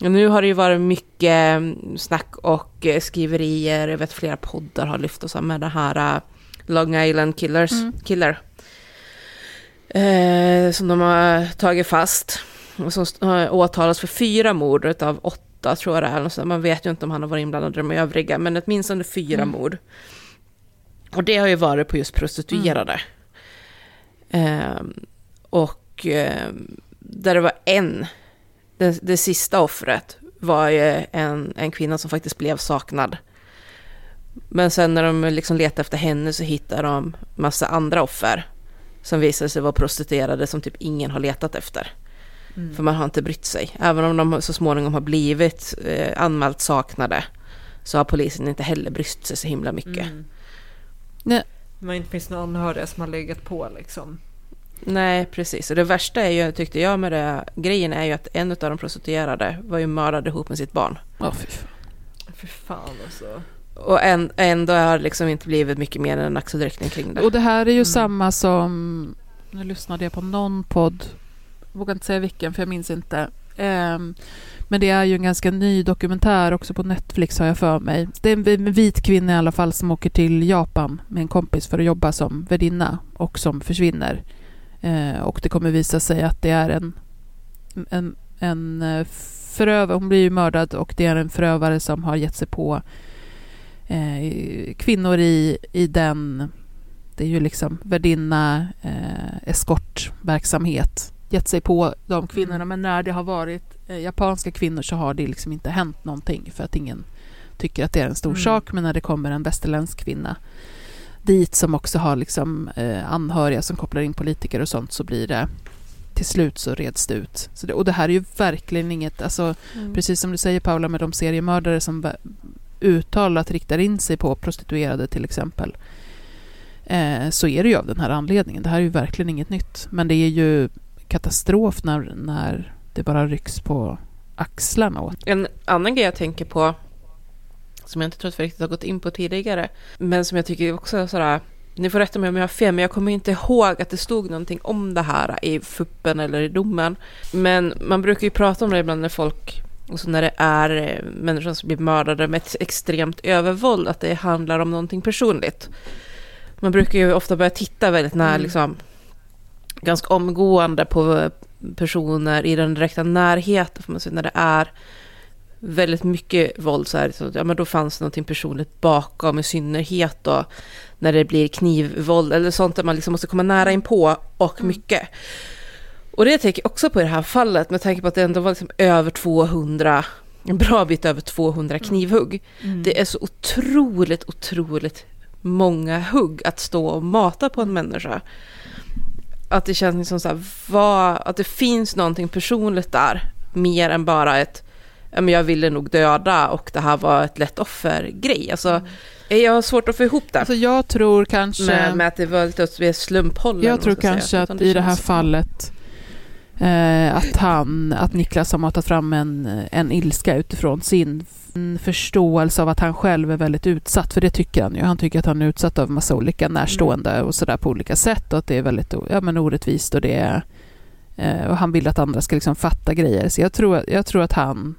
Och nu har det ju varit mycket mm, snack och eh, skriverier, jag vet flera poddar har lyft här med det här eh, Long Island Killers, Mm. Killer. Eh, som de har tagit fast. Och som har åtalats för fyra mord av åtta tror jag det är. så. Man vet ju inte om han har varit inblandad i de övriga, men åtminstone fyra mord. Och det har ju varit på just prostituerade. Ehm, och ehm, där det var en, det, det sista offret var ju en, en kvinna som faktiskt blev saknad. Men sen när de liksom letade efter henne så hittade de massa andra offer som visade sig vara prostituerade som typ ingen har letat efter. För man har inte brytt sig. Även om de så småningom har blivit eh, anmält saknade så har polisen inte heller brytt sig så himla mycket. Nej. Men inte finns några anhöriga som har legat på liksom. Nej, precis. Och det värsta är ju, tyckte jag med det grejen är ju att en av de prostituerade var ju mördad ihop med sitt barn. Åh, fy fan. Fy fan alltså. Och en, ändå har det liksom inte blivit mycket mer än en axelryckning kring det. Och det här är ju Mm. samma som, nu lyssnade jag på någon podd, vågar inte säga vilken för jag minns inte. Ehm, men det är ju en ganska ny dokumentär också på Netflix har jag för mig. Det är en vit kvinna i alla fall som åker till Japan med en kompis för att jobba som värdinna och som försvinner. Ehm, och det kommer visa sig att det är en, en, en eh, förövare, hon blir ju mördad och det är en förövare som har gett sig på eh, kvinnor i, i den det är ju liksom värdinna, eh, eskortverksamhet, gett sig på de kvinnorna. Men när det har varit eh, japanska kvinnor så har det liksom inte hänt någonting för att ingen tycker att det är en stor Mm. sak. Men när det kommer en västerländsk kvinna dit som också har liksom eh, anhöriga som kopplar in politiker och sånt så blir det till slut så reds det ut. Så det, och det här är ju verkligen inget, alltså Mm. precis som du säger Paula med de seriemördare som uttalat riktar in sig på prostituerade till exempel eh, så är det ju av den här anledningen. Det här är ju verkligen inget nytt. Men det är ju katastrof när, när det bara rycks på axlarna åt. En annan grej jag tänker på, som jag inte tror att vi riktigt har gått in på tidigare, men som jag tycker också är sådär, ni får rätta mig om jag har fel, men jag kommer inte ihåg att det stod någonting om det här i fuppen eller i domen. Men man brukar ju prata om det ibland när folk, alltså när det är eh, människor som blir mördade med ett extremt övervåld, att det handlar om någonting personligt. Man brukar ju ofta börja titta väldigt nära, liksom, ganska omgående på personer i den direkta närheten, får man säga, när det är väldigt mycket våld så här, så, ja men då fanns det någonting personligt bakom, i synnerhet då när det blir knivvåld eller sånt där man liksom måste komma nära in på och mycket. Och det tänker jag också på i det här fallet med tanke på att det ändå var liksom över 200, en bra bit över 200 knivhugg. Det är så otroligt, otroligt många hugg att stå och mata på en människa. Att det känns liksom så här, vad, att det finns någonting personligt där, mer än bara ett men jag ville nog döda och det här var ett lätt offer-grej. Alltså, jag har svårt att få ihop det. Alltså jag tror kanske... med, med att det var lite åt slumphållen. Jag tror säga. kanske Utan att i det här fallet eh, att han, att Niklas har matat fram en, en ilska utifrån sin f- förståelse av att han själv är väldigt utsatt, för det tycker han ju. Han tycker att han är utsatt av massa olika närstående och sådär på olika sätt och att det är väldigt ja, men orättvist och det är, eh, och han vill att andra ska liksom fatta grejer. Så jag tror, jag tror att han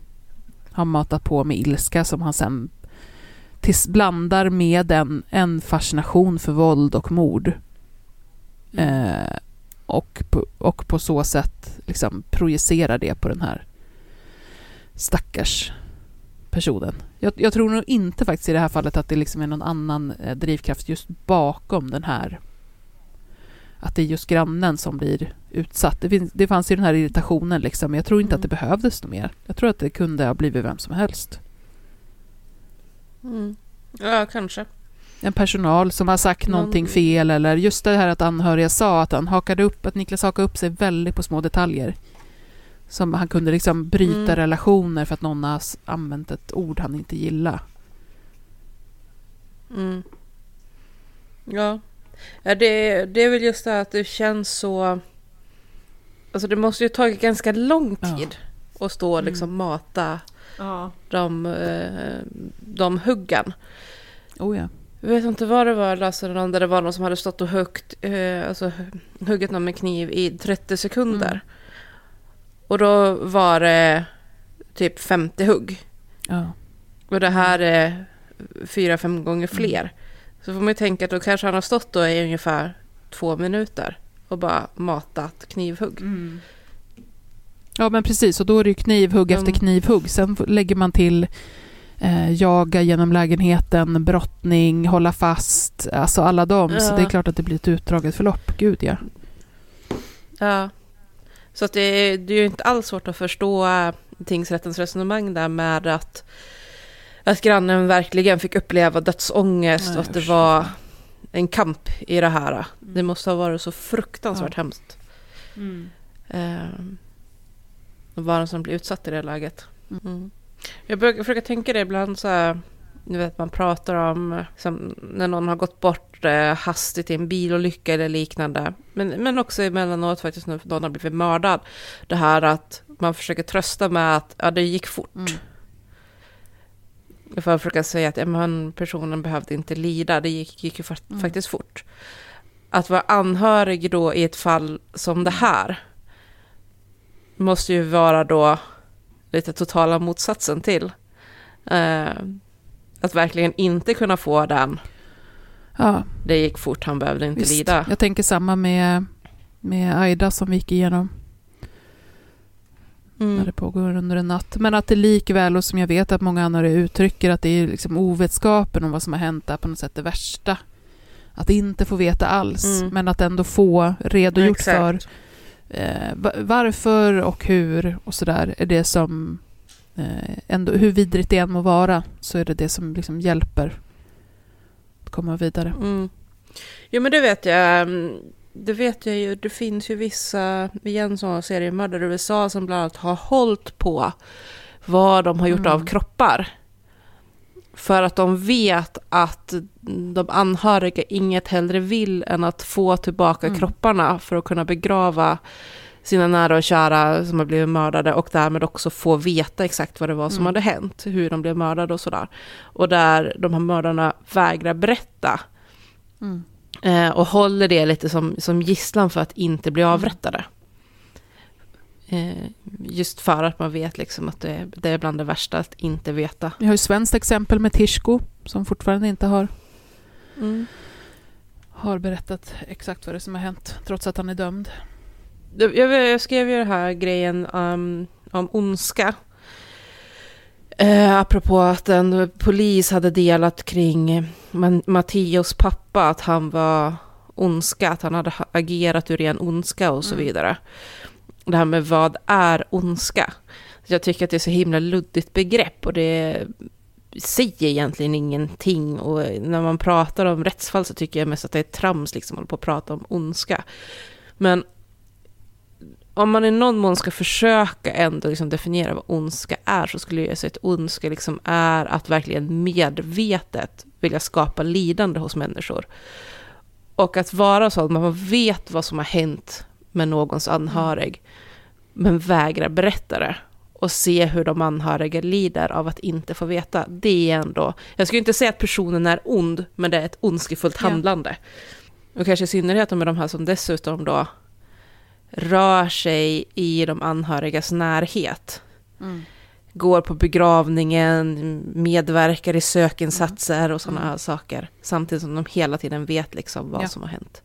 har matat på med ilska som han sen tills blandar med en, en fascination för våld och mord. Eh, och, på, och på så sätt liksom projicerar det på den här stackars personen. Jag, jag tror nog inte faktiskt i det här fallet att det liksom är någon annan eh, drivkraft just bakom den här att det är just grannen som blir utsatt. Det, finns, det fanns ju den här irritationen liksom, men jag tror inte att det behövdes något mer. Jag tror att det kunde ha blivit vem som helst. Mm. Ja, kanske. En personal som har sagt Någon- någonting fel eller just det här att anhöriga sa att han hakade upp, att Niklas hakade upp sig väldigt på små detaljer. Som han kunde liksom bryta Mm. relationer för att någon har använt ett ord han inte gillar. Mm. Ja. ja det, det är väl just det här att det känns så... Alltså det måste ju ha tagit ganska lång Ja. tid att stå och liksom mata Ja. de, eh, de huggen. Oh ja. Jag vet inte vad det var, jag läste någon där det var någon som hade stått och huggt, eh, alltså huggit någon med kniv i 30 sekunder. Mm. Och då var det typ 50 hugg. ja. Och det här är fyra, fem gånger fler. Så får man ju tänka att då kanske han har stått då i ungefär två minuter och bara matat knivhugg. Mm. Ja, men precis. Och då är det ju knivhugg Mm. efter knivhugg. Sen lägger man till eh, jaga genom lägenheten, brottning, hålla fast, alltså alla dem. Så Ja. det är klart att det blir ett utdraget förlopp. Gud ja. Ja. Så att det, är- det är ju inte alls svårt att förstå tingsrättens resonemang där med att, att grannen verkligen fick uppleva dödsångest Nej, och att det var en kamp i det här. Det måste ha varit så fruktansvärt hemskt. Mm. Eh, och den som blir utsatt i det läget. Mm. Jag brukar försöka tänka det ibland så här, ni vet man pratar om som när någon har gått bort eh, hastigt i en bilolycka eller liknande. Men, men också emellanåt faktiskt när någon har blivit mördad. Det här att man försöker trösta med att ja, det gick fort. Mm. För att försöka säga att ja, men personen behövde inte lida, det gick, gick ju fakt- Mm. faktiskt fort. Att vara anhörig då i ett fall som det här måste ju vara då lite totala motsatsen till. Eh, att verkligen inte kunna få den, ja det gick fort, han behövde inte visst. lida. Jag tänker samma med, med Aida som vi gick igenom när Mm. det pågår under en natt. Men att det likväl, och som jag vet att många andra uttrycker, att det är liksom ovetskapen om vad som har hänt är på något sätt det värsta. Att inte få veta alls, Mm. men att ändå få redogjort Exakt. för eh, va- varför och hur och sådär är det som ändå, hur vidrigt det än må vara, så är det det som liksom hjälper att komma vidare. Mm. Jo men det vet jag. Mm, Det vet jag ju. Det finns ju vissa, igen sådana seriemördare i USA som bland annat har hållit på vad de har gjort Mm. av kroppar. För att de vet att de anhöriga inget hellre vill än att få tillbaka Mm. kropparna för att kunna begrava sina nära och kära som har blivit mördade och därmed också få veta exakt vad det var som Mm. hade hänt, hur de blev mördade och sådär. Och där de här mördarna vägrar berätta Mm. Eh, och håller det lite som, som gisslan för att inte bli avrättade. Eh, just för att man vet liksom att det, det är bland det värsta att inte veta. Vi har ju svenskt exempel med Tishko som fortfarande inte har, har berättat exakt vad det är som har hänt, trots att han är dömd. Jag, skrev ju den här grejen um, om ondska. Eh, apropå att en polis hade delat kring Matteos pappa, att han var ondska, att han hade ha- agerat ur ren ondska och så Mm. vidare. Det här med vad är ondska? Jag tycker att det är så himla luddigt begrepp och det säger egentligen ingenting. Och när man pratar om rättsfall så tycker jag mest att det är trams liksom, att hålla på att prata om ondska. Men om man i någon mån ska försöka ändå liksom definiera vad ondska är så skulle jag säga att ondska liksom är att verkligen medvetet vilja skapa lidande hos människor. Och att vara så att man vet vad som har hänt med någons anhörig men vägrar berätta det och se hur de anhöriga lider av att inte få veta. Det är ändå, jag skulle inte säga att personen är ond, men det är ett ondskefullt Ja. handlande. Och kanske i synnerhet med de här som dessutom då rör sig i de anhörigas närhet. Går på begravningen, medverkar i sökinsatser och sådana här saker. Samtidigt som de hela tiden vet liksom vad Ja. som har hänt.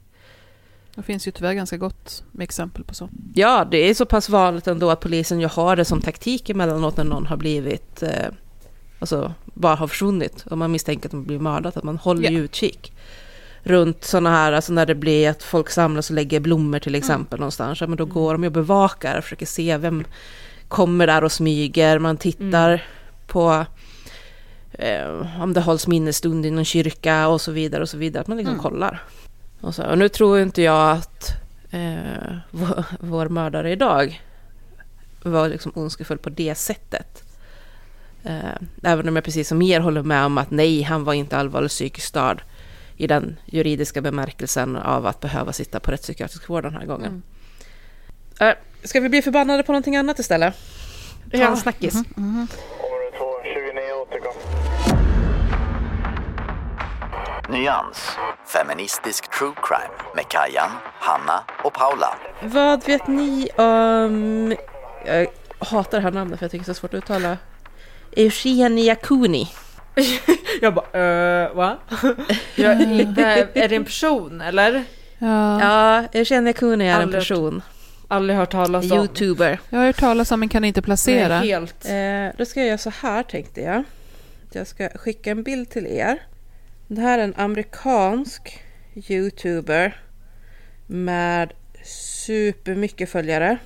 Det finns ju tyvärr ganska gott med exempel på så. Ja, det är så pass vanligt ändå att polisen ju har det som taktik emellanåt när någon har blivit, eh, alltså bara har försvunnit och man misstänker att de blir mördat, att man håller ju utkik. Runt sådana här, alltså när det blir att folk samlas och lägger blommor till exempel någonstans, ja, men då går de och bevakar och försöker se vem kommer där och smyger, man tittar på eh, om det hålls minnesstund i någon kyrka och så vidare och så vidare, att man liksom Mm. kollar. Och, så, och nu tror inte jag att eh, vår, vår mördare idag var liksom ondskefull på det sättet. Eh, även om jag precis som er håller med om att nej, han var inte allvarligt psykiskt störd i den juridiska bemärkelsen av att behöva sitta på rättspsykiatrisk vård den här gången. Mm. Ska vi bli förbannade på någonting annat istället? Ta en snackis. Mm -hmm. Nyans, feministisk true crime med Kajan, Hanna och Paula. Vad vet ni om... Jag hatar det här namnet för jag tycker det är så svårt att uttala. Eugenia Cooney. jag bara, uh, va? jag, är det en person eller? Ja, ja Eugenia Cooney är aldrig, en person. Aldrig hört talas om. Youtuber. Jag har hört talas om men kan inte placera. Nej, helt. Eh, då ska jag göra så här tänkte jag. Jag ska skicka en bild till er. Det här är en amerikansk youtuber med supermycket följare.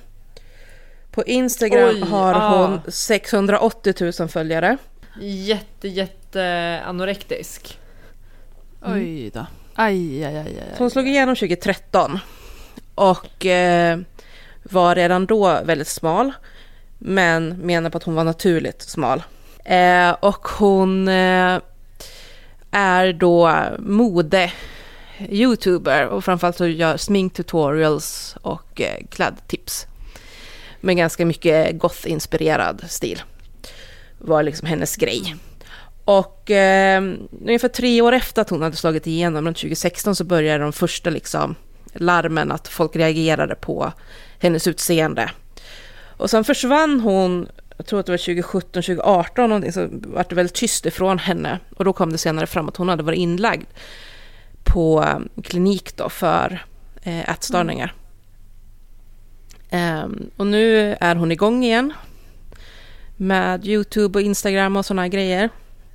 På Instagram Oj, har hon ah. 680 000 följare. Jätte, jätte anorektisk. Mm. Oj då. Aj, aj, aj, aj, Så hon slog igenom 2013. Och eh, var redan då väldigt smal. Men menar på att hon var naturligt smal. Eh, och hon eh, är då mode-youtuber och framförallt så gör sminktutorials och eh, klädtips. Med ganska mycket goth-inspirerad stil. Var liksom hennes grej. Och eh, ungefär tre år efter att hon hade slagit igenom, runt 2016, så började de första liksom larmen att folk reagerade på hennes utseende. Och sen försvann hon jag tror att det var 2017, 2018 någonting, så var det väldigt tyst ifrån henne. Och då kom det senare fram att hon hade varit inlagd på ehm, klinik då för eh, ätstörningar. Mm. Um, och nu är hon igång igen med YouTube och Instagram och sådana grejer.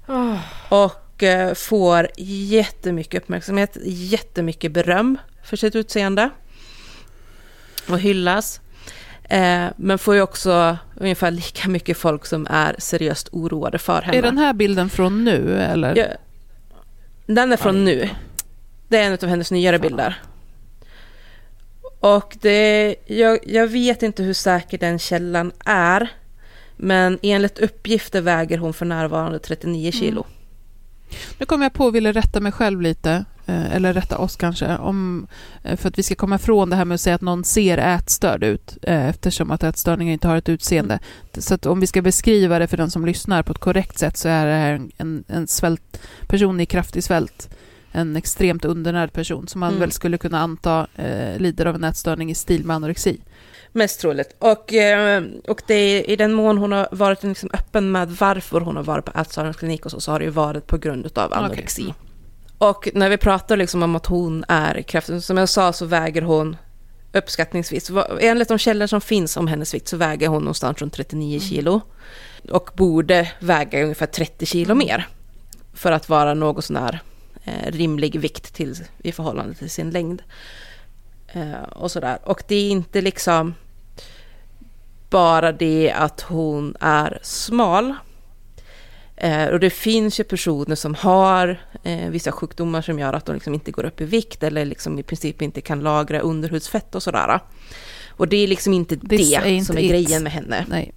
Oh. Och uh, får jättemycket uppmärksamhet, jättemycket beröm för sitt utseende. Och hyllas. Eh, men får ju också ungefär lika mycket folk som är seriöst oroade för henne. Är den här bilden från nu eller? Ja, den är från nu. Det är en av hennes nyare bilder. Och det, jag, jag vet inte hur säker den källan är. Men enligt uppgifter väger hon för närvarande 39 kilo. Mm. Nu kommer jag på och ville rätta mig själv lite. Eh, eller rätta oss kanske, om, eh, för att vi ska komma ifrån det här med att säga att någon ser ätstörd ut, eh, eftersom att ätstörningar inte har ett utseende. Mm. Så att om vi ska beskriva det för den som lyssnar på ett korrekt sätt så är det här en, en svält, person i kraftig svält, en extremt undernärd person som man mm. väl skulle kunna anta eh, lider av en ätstörning i stil med anorexi. Mest troligt. Och, och det är, i den mån hon har varit liksom öppen med varför hon har varit på ätstörningsklinik och så, så har det ju varit på grund av anorexi. Okay. Och när vi pratar liksom om att hon är kraftig, som jag sa så väger hon uppskattningsvis, enligt de källor som finns om hennes vikt så väger hon någonstans runt 39 mm. kilo. Och borde väga ungefär 30 kilo mm. mer. För att vara något sån här eh, rimlig vikt till, i förhållande till sin längd. Eh, och sådär. Och det är inte liksom bara det att hon är smal Eh, och det finns ju personer som har eh, vissa sjukdomar som gör att de liksom inte går upp i vikt eller liksom i princip inte kan lagra underhudsfett och sådär. Och det är liksom inte This det som är it. grejen med henne. Nej.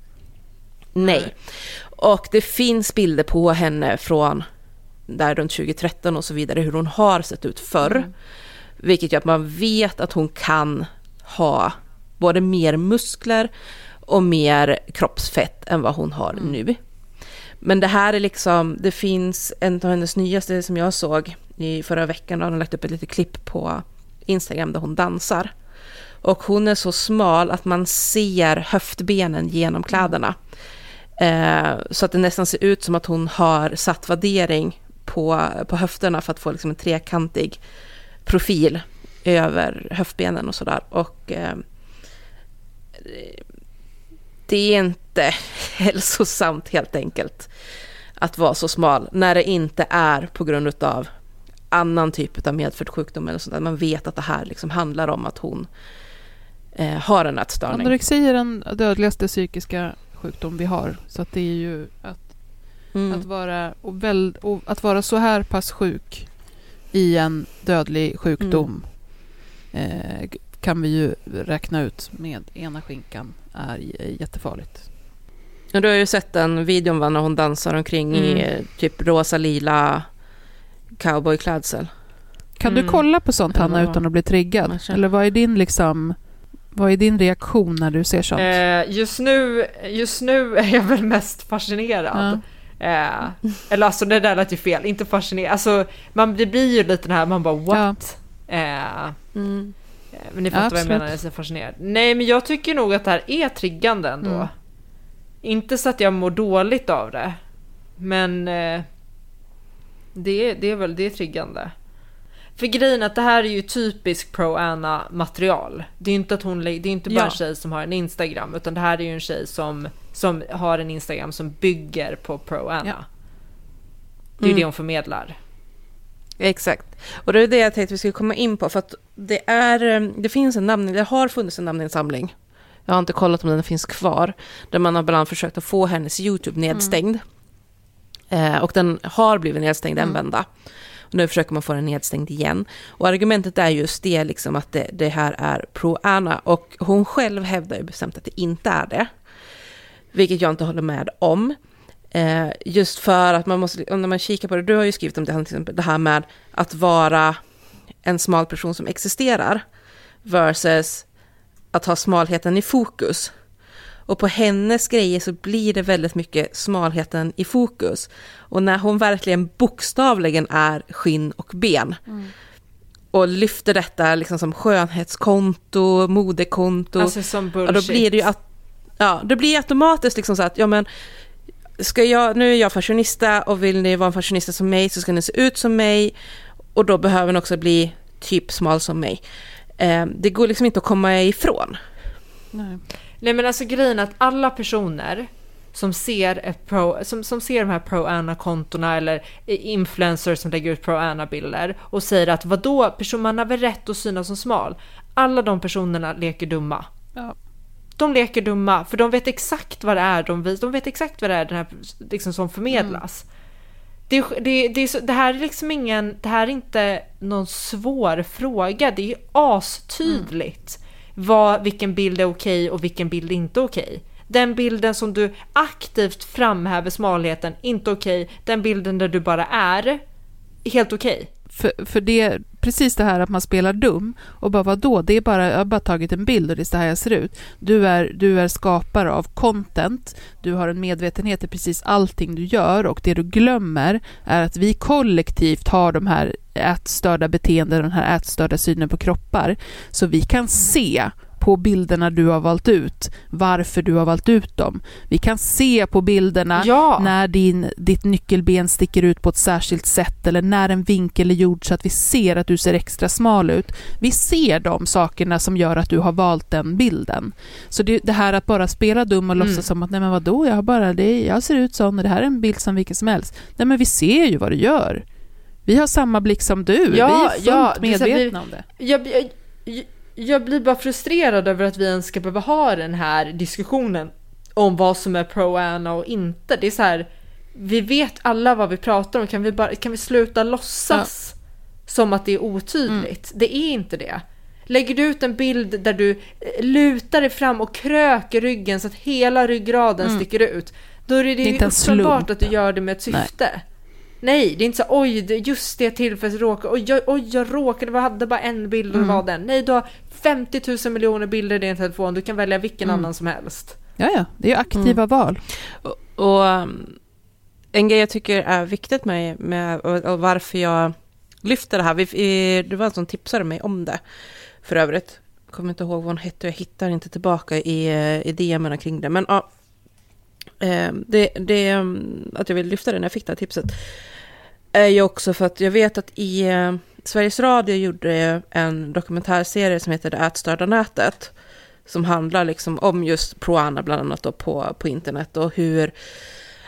Nej. Och det finns bilder på henne från där runt 2013 och så vidare, hur hon har sett ut förr. Mm. Vilket gör att man vet att hon kan ha både mer muskler och mer kroppsfett än vad hon har mm. nu. Men det här är liksom, det finns en av hennes nyaste som jag såg i förra veckan, då hon lagt upp ett litet klipp på Instagram där hon dansar. Och hon är så smal att man ser höftbenen genom kläderna. Eh, så att det nästan ser ut som att hon har satt vaddering på, på höfterna för att få liksom en trekantig profil över höftbenen och sådär. Och eh, det är inte hälsosamt helt enkelt att vara så smal när det inte är på grund av annan typ av medfödd sjukdom eller sånt Man vet att det här liksom handlar om att hon eh, har en ätstörning. Anorexi är den dödligaste psykiska sjukdom vi har. Så att det är ju att, mm. att, vara, och väl, och att vara så här pass sjuk i en dödlig sjukdom mm. eh, kan vi ju räkna ut med ena skinkan är jättefarligt. Du har ju sett den videon va, när hon dansar omkring i Mm. eh, typ rosa lila cowboyklädsel. Kan Mm. du kolla på sånt Hanna utan att bli triggad? Eller vad är din liksom vad är din reaktion när du ser sånt? Eh, just, nu, just nu är jag väl mest fascinerad. Eh, eller alltså det där lät ju fel, inte fascinerad. Alltså man, det blir ju lite den här, man bara what? Eh, Mm. eh, men ni fattar vad jag menar jag säger fascinerad. Nej men jag tycker nog att det här är triggande ändå. Mm. Inte så att jag mår dåligt av det. Men eh, det, är- det är väl det är triggande. För grejen är att det här är ju typisk pro-Anna material. Det är inte att hon det är inte bara Ja. en tjej som har en Instagram utan det här är ju en tjej som, som har en Instagram som bygger på pro-Anna. Ja. Det är ju Mm. det hon förmedlar. Exakt. Och det är det jag tänkte vi skulle komma in på. För att det, är, eh, det finns en namn, det har funnits en namninsamling. Jag har inte kollat om den finns kvar. Där man har bland annat försökt att få hennes YouTube nedstängd. Eh, och den har blivit nedstängd en vända. Och nu försöker man få den nedstängd igen. Och argumentet är just det, liksom att det, det här är pro-Anna. Och hon själv hävdar ju bestämt att det inte är det. Vilket jag inte håller med om. Eh, just för att man måste, när man kikar på det, du har ju skrivit om det, exempel, det här med att vara en smal person som existerar versus att ha smalheten i fokus. Och på hennes grejer så blir det väldigt mycket smalheten i fokus. Och när hon verkligen bokstavligen är skinn och ben och lyfter detta liksom som skönhetskonto, modekonto, Alltså som Ja, bullshit. då blir det ju att, ja, det blir automatiskt liksom så att, ja men, ska jag, nu är jag fashionista och vill ni vara en fashionista som mig så ska ni se ut som mig och då behöver ni också bli typ smal som mig. Eh, det går liksom inte att komma ifrån. Nej. Nej men alltså grejen är att alla personer som ser, pro, som, som ser de här pro-Anna-kontona eller influencers som lägger ut pro-Anna-bilder och säger att vadå, person, man har väl rätt att synas som smal. Alla de personerna leker dumma. Ja. De leker dumma, för de vet exakt vad det är de vis, de vet exakt vad det är den här, liksom, som förmedlas. Det, är- det, det, så, det här är liksom ingen, det här är inte någon svår fråga, det är astydligt vad, vilken bild är okej och vilken bild är inte okej. Den bilden som du aktivt framhäver smalheten, inte okej. Den bilden där du bara är, helt okej. För, för det, precis det här att man spelar dum och bara vadå, det är bara, jag har bara tagit en bild och det är så här jag ser ut. Du är, du är skapare av content, du har en medvetenhet i precis allting du gör och det du glömmer är att vi kollektivt har de här ätstörda beteenden, den här ätstörda synen på kroppar. Så vi kan se på bilderna du har valt ut varför du har valt ut dem. Vi kan se på bilderna Ja. när din, ditt nyckelben sticker ut på ett särskilt sätt eller när en vinkel är gjord så att vi ser att du ser extra smal ut. Vi ser de sakerna som gör att du har valt den bilden. Så det, det här att bara spela dum och Mm. låtsas som att nej men vadå, jag har bara det, jag ser ut sån och det här är en bild som vilken som helst. Nej men vi ser ju vad du gör. Vi har samma blick som du, Ja, vi är fullt ja, är att vi- medvetna om det. Jag, jag, jag blir bara frustrerad över att vi ens ska behöva ha den här diskussionen om vad som är pro-Anna och inte. Det är så här, vi vet alla vad vi pratar om, kan vi, bara, kan vi sluta låtsas som att det är otydligt? Det är inte det. Lägger du ut en bild där du eh, lutar dig fram och kröker ryggen så att hela ryggraden sticker ut, då är det, Det är ju uppenbart slump. att du gör det med ett syfte. Nej, det är inte så oj, just det tillfället råkade, oj, oj, oj, jag råkade, jag hade bara en bild och det var den. Nej, du har 50 000 miljoner bilder i din telefon, du kan välja vilken annan som helst. Ja, ja, det är ju aktiva val. Och, och um, en grej jag tycker är viktigt med, med och, och varför jag lyfter det här, vi, vi, det var en som tipsade mig om det för övrigt. Jag kommer inte ihåg vad hon hette, jag hittar inte tillbaka i, eh, i DMerna kring det. Men ja, Ehm, det, det, att jag vill lyfta det när jag fick det här tipset är ju också för att jag vet att i ehm, Sveriges Radio gjorde en dokumentärserie som heter Det ätstörda nätet som handlar liksom om just Proana bland annat då på, på internet och hur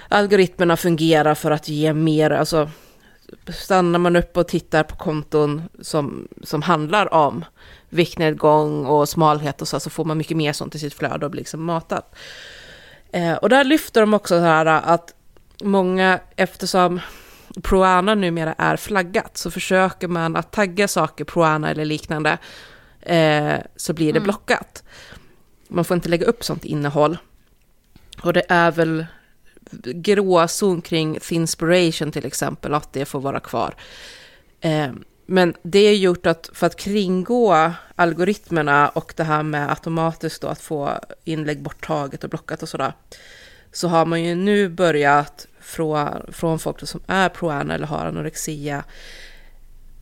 algoritmerna fungerar för att ge mer, alltså stannar man upp och tittar på konton som, som handlar om viktnedgång och smalhet och så, så får man mycket mer sånt i sitt flöde och blir liksom matat. Eh, och där lyfter de också så här att många, eftersom Proana numera är flaggat, så försöker man att tagga saker Proana eller liknande eh, så blir det Mm. blockat. Man får inte lägga upp sånt innehåll. Och det är väl gråzon kring Thinspiration till exempel, att det får vara kvar. Eh, men det är gjort att för att kringgå algoritmerna och det här med automatiskt då att få inlägg borttaget och blockat och sådär, så har man ju nu börjat från, från folk som är pro-ana eller har anorexia,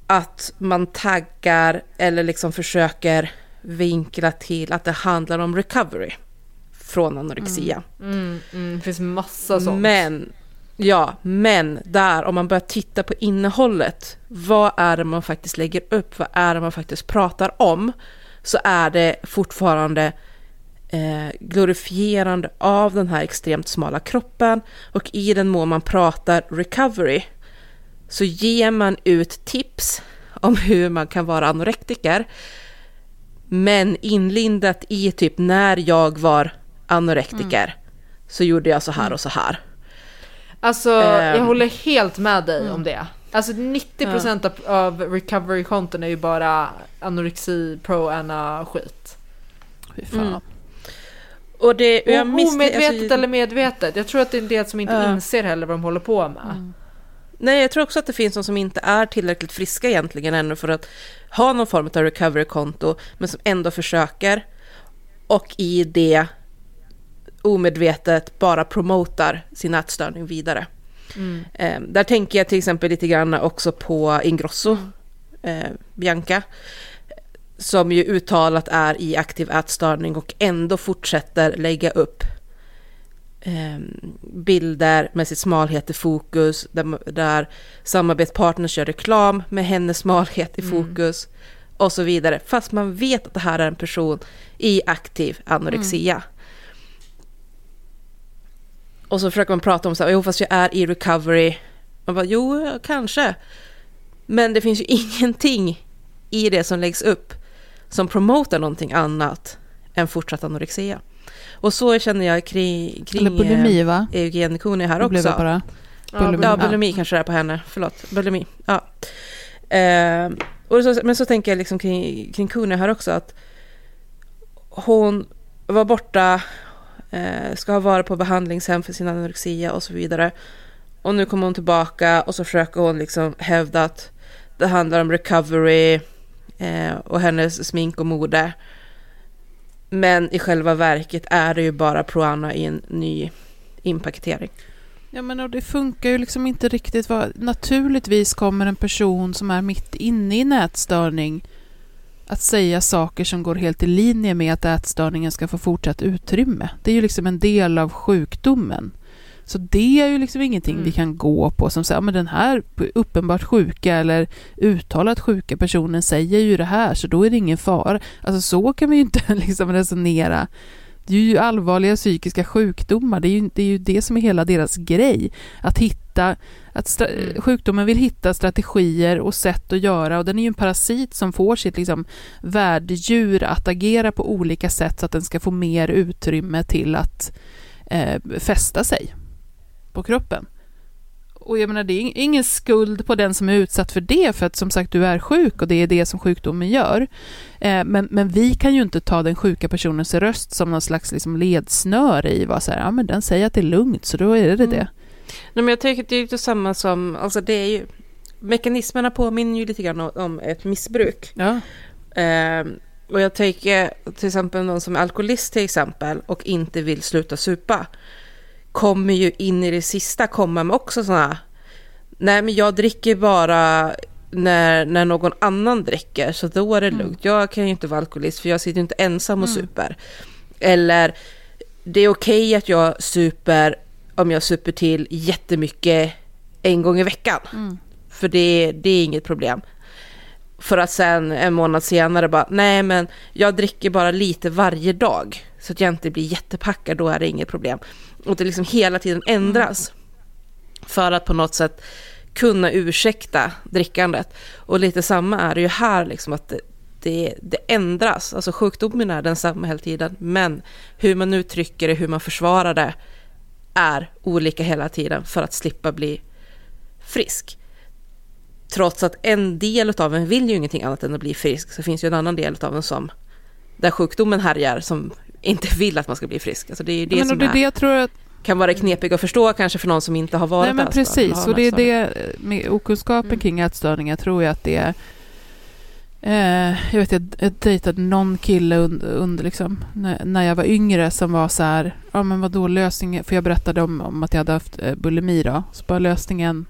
att man taggar eller liksom försöker vinkla till att det handlar om recovery från anorexia. Mm, mm, det finns massa sånt. Men, ja, men där om man börjar titta på innehållet, vad är det man faktiskt lägger upp, vad är det man faktiskt pratar om, så är det fortfarande eh, glorifierande av den här extremt smala kroppen. Och i den mån man pratar recovery så ger man ut tips om hur man kan vara anorektiker. Men inlindat i typ när jag var anorektiker så gjorde jag så här och så här. Alltså, Ehm. jag håller helt med dig om det. Alltså 90% av, av recovery-konton är ju bara anorexi, pro-ana skit. Fy fan. Mm. Och det, och jag misstänker- Omedvetet alltså, eller medvetet. Jag tror att det är en del som inte Ja. inser heller vad de håller på med. Nej, jag tror också att det finns de som inte är tillräckligt friska egentligen ännu för att ha någon form av recovery-konto, men som ändå försöker. Och i det omedvetet bara promotar sin ätstörning vidare. Mm. Eh, där tänker jag till exempel lite grann också på Ingrosso, eh, Bianca, som ju uttalat är i aktiv ätstörning och ändå fortsätter lägga upp eh, bilder med sitt smalhet i fokus, där, där samarbetspartners gör reklam med hennes smalhet i fokus och så vidare. Fast man vet att det här är en person i aktiv anorexia. Och så försöker man prata om så här, jo fast jag är i recovery. Man bara, jo kanske. Men det finns ju ingenting i det som läggs upp som promotar någonting annat än fortsatt anorexia. Och så känner jag kring, kring Eller bulimi va? eh, Eugen Kuni här Det också. jag bara. Ja, Bulimi. Ja, bulimi kanske det är på henne. Förlåt, bulimi. Ja. Eh, och så, men så tänker jag liksom kring, kring Kuni här också att hon var borta, Eh, ska ha varit på behandlingshem för sin anorexia och så vidare. Och nu kommer hon tillbaka och så försöker hon liksom hävda att det handlar om recovery eh, och hennes smink och mode. Men i själva verket är det ju bara Proana i en ny inpaketering. Ja men och det funkar ju liksom inte riktigt. Vad, naturligtvis kommer en person som är mitt inne i nätstörning att säga saker som går helt i linje med att ätstörningen ska få fortsatt utrymme. Det är ju liksom en del av sjukdomen. Så det är ju liksom ingenting Mm. vi kan gå på som säger, men den här uppenbart sjuka eller uttalat sjuka personen säger ju det här, så då är det ingen fara. Alltså så kan vi ju inte liksom resonera. Det är ju allvarliga psykiska sjukdomar, det är ju det, är ju det som är hela deras grej. Att hitta, att stra- Mm. sjukdomen vill hitta strategier och sätt att göra och den är ju en parasit som får sitt liksom värddjur att agera på olika sätt så att den ska få mer utrymme till att eh, fästa sig på kroppen. Och jag menar, det är ingen skuld på den som är utsatt för det, för att som sagt, du är sjuk och det är det som sjukdomen gör. Eh, men, men vi kan ju inte ta den sjuka personens röst som någon slags liksom ledsnöre i vad så här, ja men den säger att det är lugnt, så då är det Mm. Nej, men jag tänker att det är lite samma som, alltså det är ju, mekanismerna påminner ju lite grann om- ett missbruk. Ja. Ehm, och jag tänker till exempel någon som är alkoholist till exempel och inte vill sluta supa. Kommer ju in i det sista komma med också sådana, nej men jag dricker bara när, när någon annan dricker så då är det lugnt. Jag kan ju inte vara alkoholist för jag sitter ju inte ensam och super. Eller det är okej att jag super om jag super till jättemycket en gång i veckan. För det, det är inget problem. För att sen en månad senare bara, nej men jag dricker bara lite varje dag. Så att jag inte blir jättepackad, då är det inget problem. Och det liksom hela tiden ändras. För att på något sätt kunna ursäkta drickandet. Och lite samma är det ju här, liksom att det, det, det ändras. Alltså sjukdomen är densamma hela tiden, men hur man uttrycker det, hur man försvarar det, är olika hela tiden för att slippa bli frisk. trots att en del av en vill ju ingenting annat än att bli frisk, så finns ju en annan del av en som, där sjukdomen härjar, som inte vill att man ska bli frisk. Alltså det är ju det men som det är det jag tror att kan vara knepigt att förstå kanske för någon som inte har varit Nej, men precis. Och det är det med okunskapen Mm. kring ätstörningar tror jag att det är Eh, jag vet jag, jag dejtade någon kille under, under liksom, när, när jag var yngre som var så här, ja men vadå lösningen, för jag berättade om, om att jag hade haft eh, bulimi då, så bara lösningen,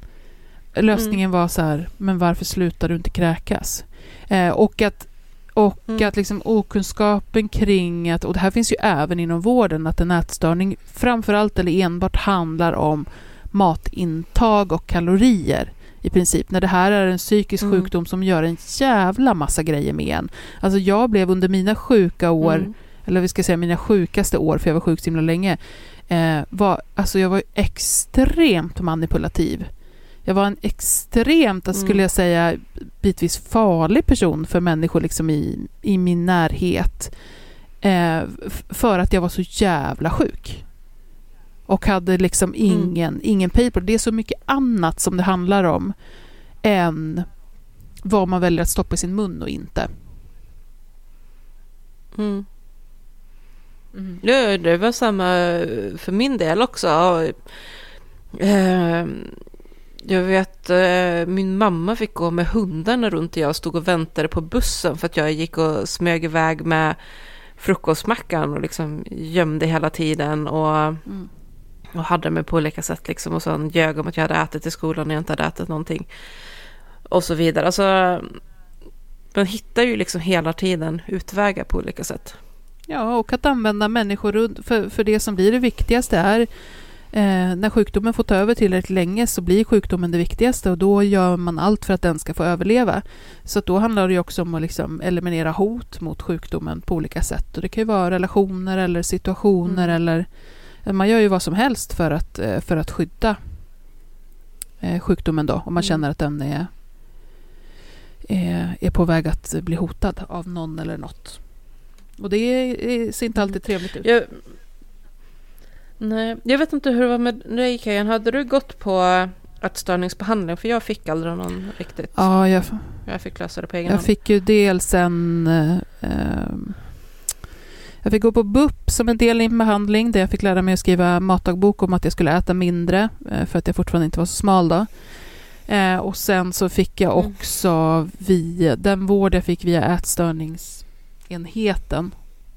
lösningen Mm. var så här, men varför slutar du inte kräkas? Eh, och att, och Mm. att liksom okunskapen kring att, och det här finns ju även inom vården, att en ätstörning framförallt eller enbart handlar om matintag och kalorier i princip. När det här är en psykisk Mm. sjukdom som gör en jävla massa grejer med en. Alltså jag blev under mina sjuka år, Mm. eller vi ska säga mina sjukaste år, för jag var sjuk så himla länge, eh, var, alltså jag var extremt manipulativ. Jag var en extremt, Mm. skulle jag säga, bitvis farlig person för människor liksom i, i min närhet. Eh, för att jag var så jävla sjuk. Och hade liksom ingen, ingen pay på det. Det är så mycket annat som det handlar om än vad man väljer att stoppa i sin mun och inte. Mm. Ja, det var samma för min del också. Eh, Jag vet, eh, min mamma fick gå med hundarna runt och jag stod och väntade på bussen för att jag gick och smög iväg med frukostmackan och liksom gömde hela tiden och, och hade mig på olika sätt liksom och sen ljög om att jag hade ätit i skolan när jag inte hade ätit någonting och så vidare. Alltså, man hittar ju liksom hela tiden utvägar på olika sätt. Ja, och att använda människor runt, för, för det som blir det viktigaste är eh, när sjukdomen får ta över tillräckligt länge så blir sjukdomen det viktigaste och då gör man allt för att den ska få överleva. Så då handlar det ju också om att liksom eliminera hot mot sjukdomen på olika sätt. Och det kan ju vara relationer eller situationer Mm. eller man gör ju vad som helst för att, eh, för att skydda eh, sjukdomen då, om man Mm. känner att den är, är, är på väg att bli hotad av någon eller något. Och det är, ser inte alltid trevligt ut. Jag, nej, jag vet inte hur det var med dig Kajan. Hade du gått på ätstörningsbehandling? För jag fick aldrig någon riktigt. Ja, jag, Jag fick lösa det på egen jag hand. fick ju dels en... Eh, jag fick gå på BUP som en del i en behandling där jag fick lära mig att skriva matdagbok om att jag skulle äta mindre eh, för att jag fortfarande inte var så smal då. Eh, och sen så fick jag Mm. också via, den vård jag fick via ätstörningsenheten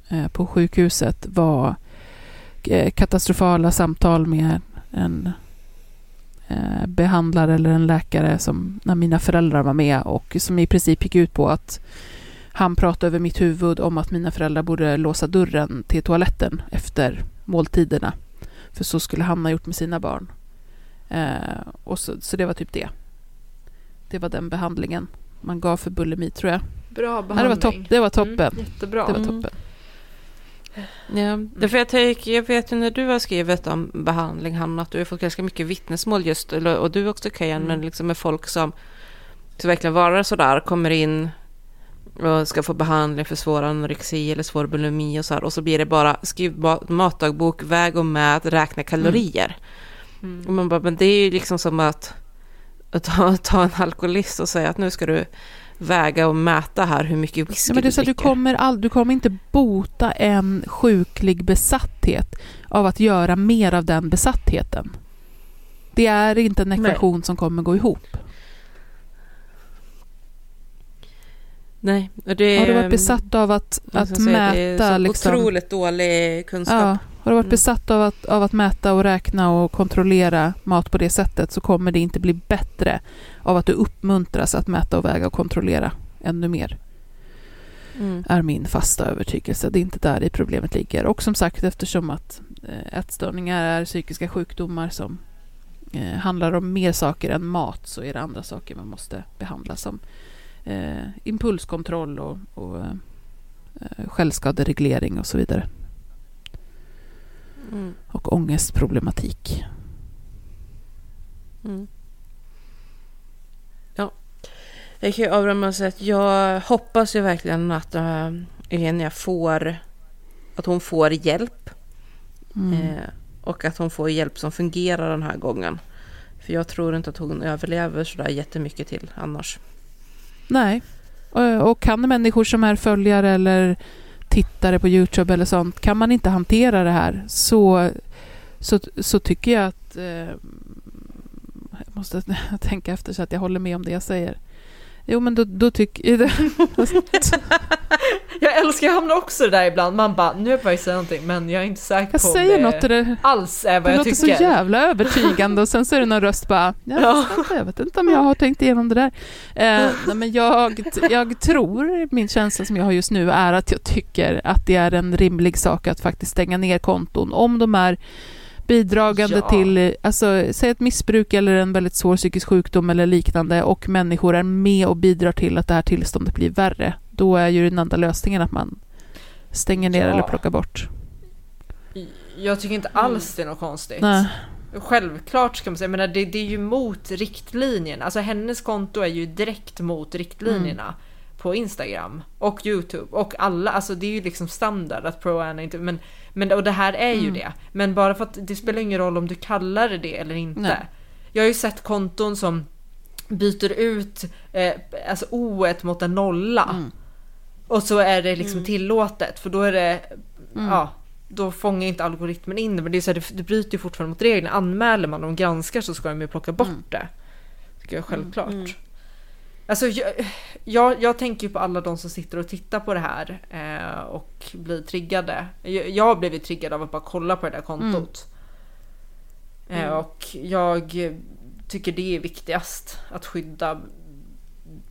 eh, på sjukhuset var katastrofala samtal med en eh, behandlare eller en läkare som när mina föräldrar var med och som i princip gick ut på att han pratade över mitt huvud om att mina föräldrar borde låsa dörren till toaletten efter måltiderna. För så skulle han ha gjort med sina barn. Eh, och så, så det var typ det. Det var den behandlingen man gav för bulimi tror jag. Bra behandling. det, var topp, det var toppen. Mm, jättebra. Det var Mm. toppen. Ja, därför jag, tänker, jag vet ju när du har skrivit om behandling, Hanna, att du har fått ganska mycket vittnesmål just, eller- och du också Kajan, Mm. men liksom med folk som, som verkligen vara sådär, kommer in och ska få behandling för svår anorexi eller svår bulimi och så här, och så blir det bara skriv ma- matdagbok, väg och mät, räkna kalorier. Mm. Och man bara, men det är ju liksom som att, att ta, ta en alkoholist och säga att nu ska du väga och mäta här hur mycket whisky Ja, men det är så du dricker. kommer, all, du kommer inte bota en sjuklig besatthet av att göra mer av den besattheten. Det är inte en Nej. ekvation som kommer gå ihop. Nej, det Har du varit ehm, besatt av att, att säga, det är mäta... så Liksom, otroligt dålig kunskap. ja, har du varit Mm. besatt av att, av att mäta och räkna och kontrollera mat på det sättet så kommer det inte bli bättre av att du uppmuntras att mäta och väga och kontrollera ännu mer. Mm. är min fasta övertygelse. Det är inte där i problemet ligger. Och som sagt, eftersom att eh, ätstörningar är psykiska sjukdomar som eh, handlar om mer saker än mat så är det andra saker man måste behandla som eh, impulskontroll och, och eh, eh, självskadereglering och så vidare. Mm. Och ångestproblematik. Mm. Ja, jag kan ju avrunda med att säga att jag hoppas ju verkligen att äh, Eugenia får, att hon får hjälp. Mm. Eh, och att hon får hjälp som fungerar den här gången. För jag tror inte att hon överlever sådär jättemycket till annars. Nej. Eh, och, kan människor som är följare eller tittare på Youtube eller sånt, kan man inte hantera det här så, så, så tycker jag att... Eh, jag måste tänka efter så att jag håller med om det jag säger. Jo, men då, då tycker jag... älskar, jag hamnar också där ibland. Man bara, nu är jag på väg att säga någonting, men jag är inte säker jag på säger det något det, alls är vad jag tycker. Det låter så jävla övertygande och sen så är det någon röst bara, jag, ja. inte, jag vet inte om jag har tänkt igenom det där. Eh, nej, men jag, jag tror, min känsla som jag har just nu är att jag tycker att det är en rimlig sak att faktiskt stänga ner konton om de är bidragande ja. till, alltså säg ett missbruk eller en väldigt svår psykisk sjukdom eller liknande och människor är med och bidrar till att det här tillståndet blir värre. Då är ju den enda lösningen att man stänger ner ja. eller plockar bort. Jag tycker inte alls det är något konstigt. Nej. Självklart ska man säga, men det, det är ju mot riktlinjerna. Alltså hennes konto är ju direkt mot riktlinjerna. Mm på Instagram och Youtube och alla, alltså det är ju liksom standard att pro inte, men, men och det här är ju mm. det. Men bara för att det spelar ingen roll om du kallar det det eller inte. Nej. Jag har ju sett konton som byter ut eh, alltså o mot en nolla. Mm. Och så är det liksom mm. tillåtet för då är det, mm. ja, då fångar inte algoritmen in det. Men det är så här, det, det bryter ju fortfarande mot reglerna. Anmäler man och granskar så ska de ju plocka bort mm. det. Tycker jag självklart. Alltså jag, jag, jag, tänker på alla de som sitter och tittar på det här eh, och blir triggade. Jag, jag har blivit triggad av att bara kolla på det där kontot. Mm. Eh, och jag tycker det är viktigast att skydda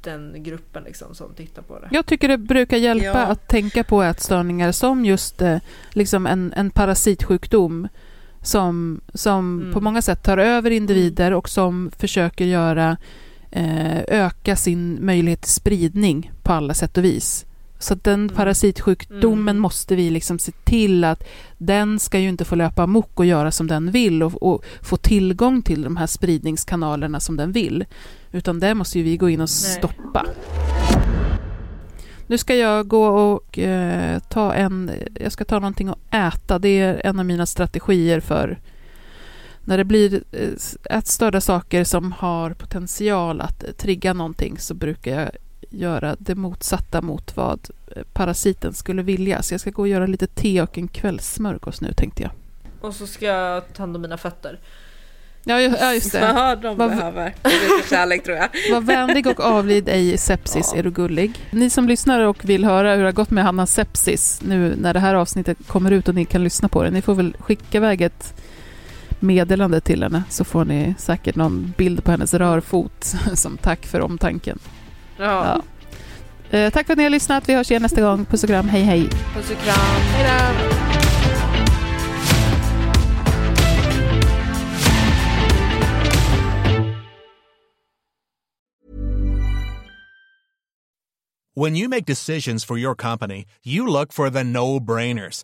den gruppen liksom som tittar på det. Jag tycker det brukar hjälpa ja. att tänka på ätstörningar som just eh, liksom en, en parasitsjukdom som, som mm. på många sätt tar över individer och som försöker göra öka sin möjlighet till spridning på alla sätt och vis. Så den mm. parasitsjukdomen mm. måste vi liksom se till att den ska ju inte få löpa amok och göra som den vill och, och, få tillgång till de här spridningskanalerna som den vill. Utan det måste ju vi gå in och Nej. stoppa. Nu ska jag gå och eh, ta en, jag ska ta någonting att äta. Det är en av mina strategier för när det blir eh, ätstörda saker som har potential att trigga någonting så brukar jag göra det motsatta mot vad eh, parasiten skulle vilja. Så jag ska gå och göra lite te och en kvällssmörgås nu tänkte jag. Och så ska jag ta hand om mina fötter. Ja, just det. Ja, de var, behöver kärlek tror jag. Var vänlig och avlid ej sepsis, ja. är du gullig. Ni som lyssnar och vill höra hur det har gått med Hannas sepsis nu när det här avsnittet kommer ut och ni kan lyssna på det. Ni får väl skicka iväg ett meddelande till henne så får ni säkert någon bild på hennes rörfot som tack för omtanken. Ja. ja. Eh, tack för att ni har lyssnat. Vi hörs igen nästa gång. Puss och kram. Hej hej. Puss och kram. Hej då. When you make decisions for your company, you look for the no-brainers.